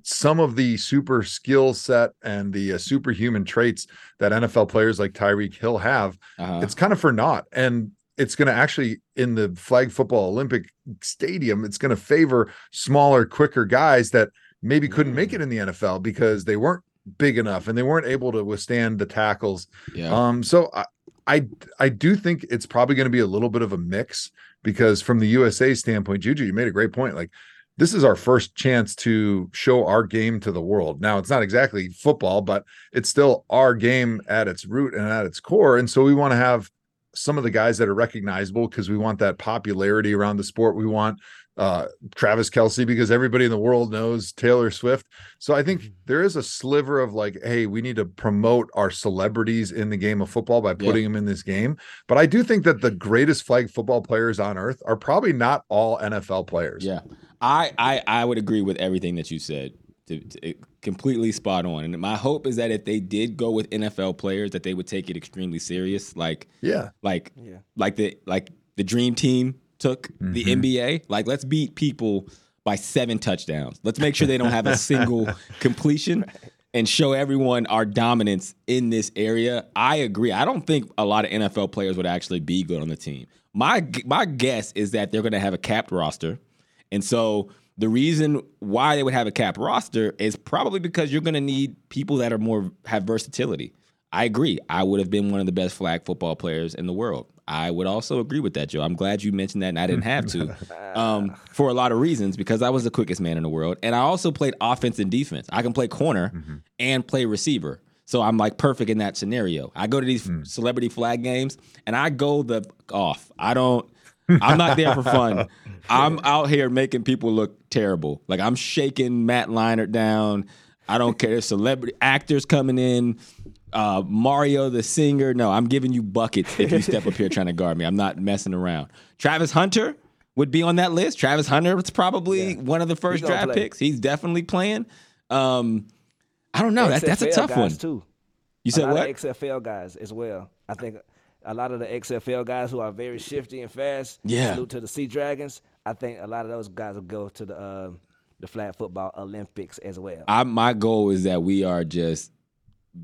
some of the super skill set and the uh, superhuman traits that NFL players like Tyreek Hill have. Uh-huh. it's kind of for naught. And it's going to actually, in the flag football Olympic stadium, it's going to favor smaller, quicker guys that maybe couldn't make it in the NFL because they weren't big enough and they weren't able to withstand the tackles yeah. um, so I, I I do think it's probably going to be a little bit of a mix because from the USA standpoint, Juju, you made a great point. Like this is our first chance to show our game to the world. Now it's not exactly football, but it's still our game at its root and at its core. And so we want to have some of the guys that are recognizable because we want that popularity around the sport. We want uh Travis Kelce because everybody in the world knows Taylor Swift. So I think there is a sliver of like, hey, we need to promote our celebrities in the game of football by Yeah. putting them in this game. But I do think that the greatest flag football players on earth are probably not all NFL players. Yeah, I, I I would agree with everything that you said. To, to, completely spot on. And my hope is that if they did go with NFL players, that they would take it extremely serious. Like Yeah. like Yeah. like the like the dream team took the Mhm. NBA. Like let's beat people by seven touchdowns. Let's make sure they don't have a single [laughs] completion and show everyone our dominance in this area. I agree. I don't think a lot of NFL players would actually be good on the team. My my guess is that they're going to have a capped roster. And so the reason why they would have a cap roster is probably because you're going to need people that are more have versatility. I agree. I would have been one of the best flag football players in the world. I would also agree with that, Joe. I'm glad you mentioned that, and I didn't have to, [laughs] um, for a lot of reasons because I was the quickest man in the world, and I also played offense and defense. I can play corner and play receiver, so I'm like perfect in that scenario. I go to these celebrity flag games, and I go the off. I don't. I'm not there for fun. [laughs] I'm out here making people look terrible. Like I'm shaking Matt Leinart down. I don't care. There's celebrity actors coming in. Uh, Mario the singer. No, I'm giving you buckets if you step up here trying to guard me. I'm not messing around. Travis Hunter would be on that list. Travis Hunter was probably one of the first draft play. picks. He's definitely playing. Um, I don't know. That, that's a tough one. too. You said what? XFL guys as well. I think a lot of the XFL guys who are very shifty and fast. Yeah. Salute to the Sea Dragons. I think a lot of those guys will go to the uh, the flag football Olympics as well. I, my goal is that we are just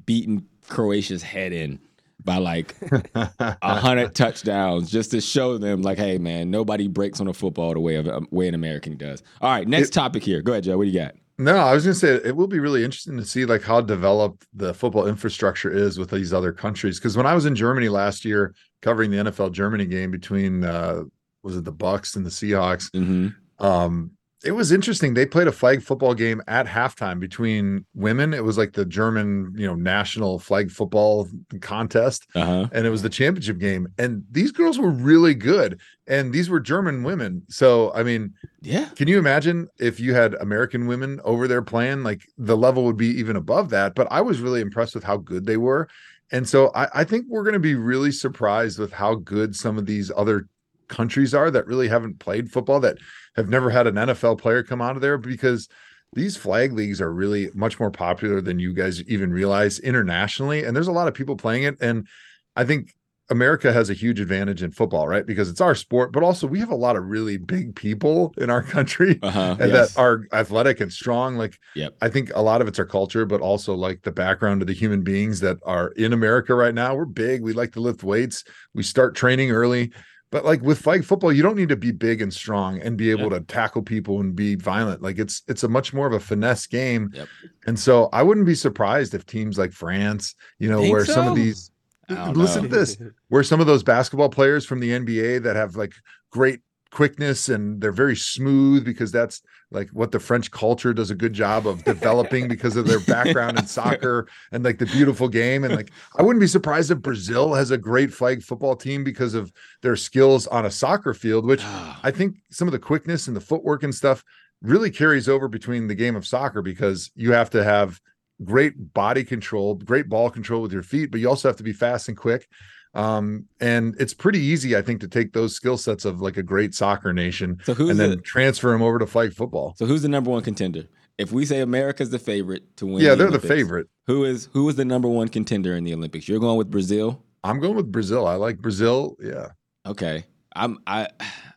beating Croatia's head in by like [laughs] a hundred touchdowns, just to show them, like, hey, man, nobody breaks on a football the way of um, way an American does. All right, next topic here. Go ahead, Joe. What do you got? No, I was going to say it will be really interesting to see like how developed the football infrastructure is with these other countries. Because when I was in Germany last year covering the NFL Germany game between uh, was it the Bucs and the Seahawks, Mm-hmm. um, it was interesting. They played a flag football game at halftime between women. It was like the German, you know, national flag football contest, Uh huh. and it was the championship game. And these girls were really good, and these were German women. So, I mean, Yeah. can you imagine if you had American women over there playing? Like the level would be even above that. But I was really impressed with how good they were. And so I, I think we're going to be really surprised with how good some of these other countries are that really haven't played football, that have never had an NFL player come out of there because these flag leagues are really much more popular than you guys even realize internationally. And there's a lot of people playing it. And I think America has a huge advantage in football, right? Because it's our sport, but also we have a lot of really big people in our country [laughs] Uh huh. and Yes. that are athletic and strong. Like, Yep. I think a lot of it's our culture, but also like the background of the human beings that are in America right now. We're big. We like to lift weights. We start training early. But like with flag football, you don't need to be big and strong and be able to tackle people and be violent. Like it's it's a much more of a finesse game. Yep. And so I wouldn't be surprised if teams like France, you know, Think where some of these listen know. to this where some of those basketball players from the NBA that have like great quickness and they're very smooth because that's like what the French culture does a good job of developing because of their [laughs] background in soccer and like the beautiful game. And like I wouldn't be surprised if Brazil has a great flag football team because of their skills on a soccer field which ah. I think some of the quickness and the footwork and stuff really carries over between the game of soccer because you have to have great body control, great ball control with your feet, but you also have to be fast and quick. Um, and it's pretty easy, I think, to take those skill sets of like a great soccer nation So and then the- transfer them over to flag football. So who's the number one contender? If we say America's the favorite to win, yeah, they're the favorite. Who is who is the number one contender in the Olympics? You're going with Brazil. I'm going with Brazil. I like Brazil. Yeah. Okay, I'm I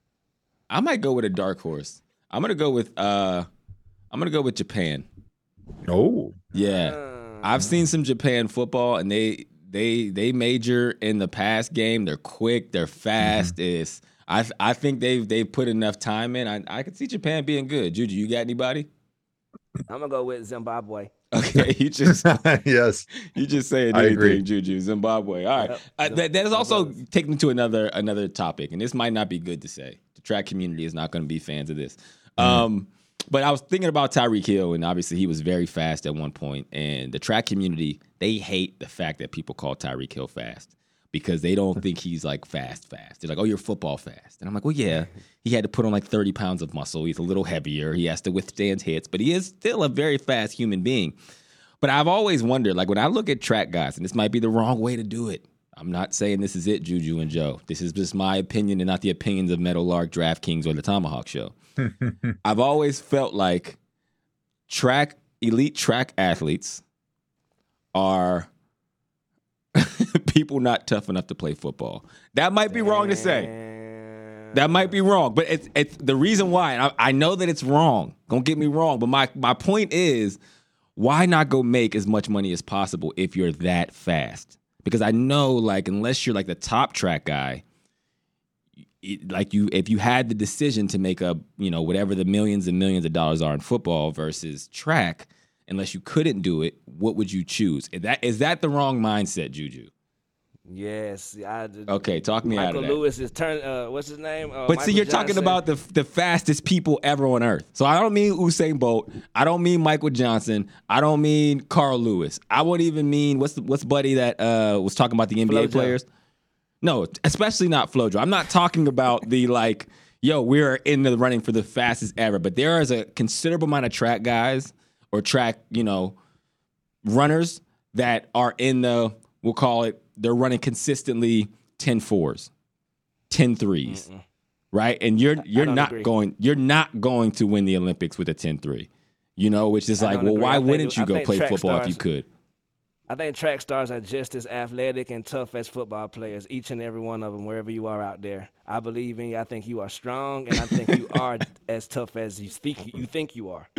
[sighs] I might go with a dark horse. I'm gonna go with uh I'm gonna go with Japan. Oh, Yeah, I've seen some Japan football, and they they they major in the pass game. They're quick. They're fast. It's I I think they've they've put enough time in. I I could see Japan being good. Juju, you got anybody? I'm gonna go with Zimbabwe. Okay, [laughs] you just [laughs] yes. you just saying I agree. Juju. Zimbabwe. All right. Yep. Uh, that, that is also Zimbabwe. taking me to another another topic, and this might not be good to say. The track community is not going to be fans of this. Um, but I was thinking about Tyreek Hill, and obviously he was very fast at one point. and the track community they hate the fact that people call Tyreek Hill fast because they don't think he's like fast, fast. They're like, "Oh, you're football fast," and I'm like, "Well, yeah." He had to put on like 30 pounds of muscle. He's a little heavier. He has to withstand hits, but he is still a very fast human being. But I've always wondered, like when I look at track guys, and this might be the wrong way to do it. I'm not saying this is it, Juju and Joe. This is just my opinion and not the opinions of Meadowlark, DraftKings, or the ThomaHawk Show. [laughs] I've always felt like track elite track athletes are [laughs] people not tough enough to play football. That might be wrong to say. That might be wrong, but it's it's the reason why. And I, I know that it's wrong. Don't get me wrong, but my my point is, why not go make as much money as possible if you're that fast? Because I know, like, unless you're like the top track guy, it, like you, if you had the decision to make a, you know, whatever the millions and millions of dollars are in football versus track, unless you couldn't do it, what would you choose? Is that is that the wrong mindset, Juju? Yes, I did. Okay, talk me out of that. Lewis is turn. Uh, what's his name? Uh, But see, you're talking about the the fastest people ever on earth. So I don't mean Usain Bolt. I don't mean Michael Johnson. I don't mean Carl Lewis. I wouldn't even mean what's the, what's buddy that uh, was talking about the NBA Flojo. players. No, especially not Flojo. I'm not talking about the like, yo, we're in the running for the fastest ever. But there is a considerable amount of track guys or track, you know, runners that are in the we'll call it they're running consistently 10 fours 10 threes right and you're you're don't agree. going you're not going to win the olympics with a 10-3 you know which is I like well agree. why wouldn't you go play football if you could I think track stars are just as athletic and tough as football players, each and every one of them, wherever you are out there. I believe in you. I think you are strong, and I think you [laughs] are as tough as you think you think you are.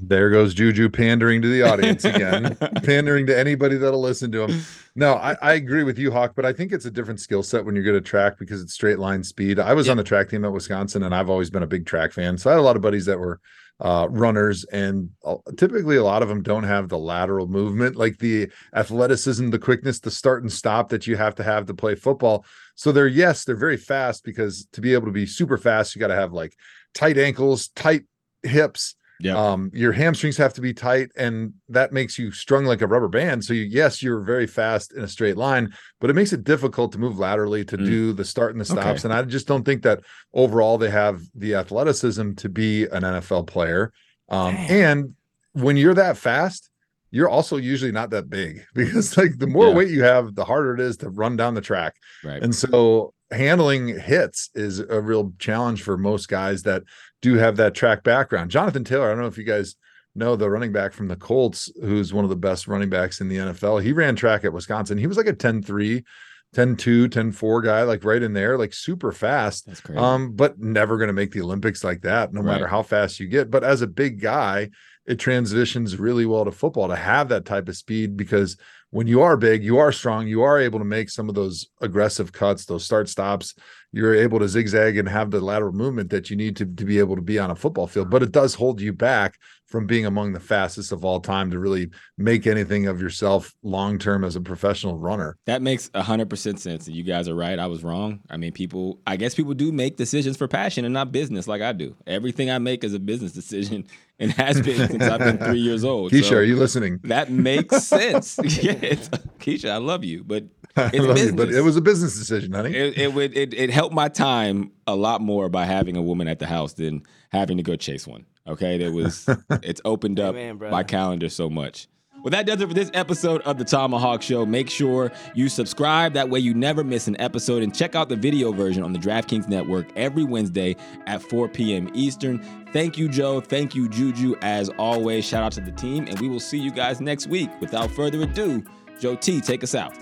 There goes Juju pandering to the audience again, [laughs] pandering to anybody that'll listen to him. No, I, I agree with you, Hawk, but I think it's a different skill set when you're good at track because it's straight line speed. I was on the track team at Wisconsin, and I've always been a big track fan. So I had a lot of buddies that were uh, runners, and uh, typically a lot of them don't have the lateral movement, like the athleticism, the quickness, the start and stop that you have to have to play football. So they're yes, they're very fast because to be able to be super fast, you got to have like tight ankles, tight hips. Yeah. Um, your hamstrings have to be tight, and that makes you strung like a rubber band. So you, yes, you're very fast in a straight line, but it makes it difficult to move laterally to Mm. do the start and the stops. Okay. And I just don't think that overall they have the athleticism to be an NFL player. Um, and when you're that fast, you're also usually not that big [laughs] because like the more Yeah. weight you have, the harder it is to run down the track. right And so handling hits is a real challenge for most guys that do have that track background. Jonathan Taylor, I don't know if you guys know the running back from the Colts, who's one of the best running backs in the NFL. He ran track at Wisconsin. He was like a 10 3, 10 2, 10 4 guy, like right in there, like super fast. that's crazy Um, but never going to make the Olympics like that, no matter how fast you get. But as a big guy, it transitions really well to football to have that type of speed because when you are big, you are strong, you are able to make some of those aggressive cuts, those start stops. You're able to zigzag and have the lateral movement that you need to, to be able to be on a football field. But it does hold you back from being among the fastest of all time to really make anything of yourself long term as a professional runner. That makes hundred percent sense. And you guys are right. I was wrong. I mean, people. I guess people do make decisions for passion and not business, like I do. Everything I make is a business [laughs] decision, and has been since I've been three years old. Keisha, So are you listening? that makes sense. [laughs] yeah, it's, Keisha, I love you, but [laughs] I it's love you, but it was a business decision, honey. it, it would it, it helped my time a lot more by having a woman at the house than having to go chase one. Okay, there was [laughs] it's opened up Amen, my calendar so much. Well, that does it for this episode of the ThomaHawk Show. Make sure you subscribe. That way, you never miss an episode. And check out the video version on the DraftKings Network every Wednesday at 4 p.m. Eastern. Thank you, Joe. Thank you, Juju. As always, shout out to the team. And we will see you guys next week. Without further ado, Joe T, take us out.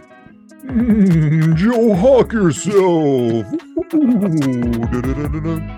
Mm, Joe Hawk yourself. [laughs]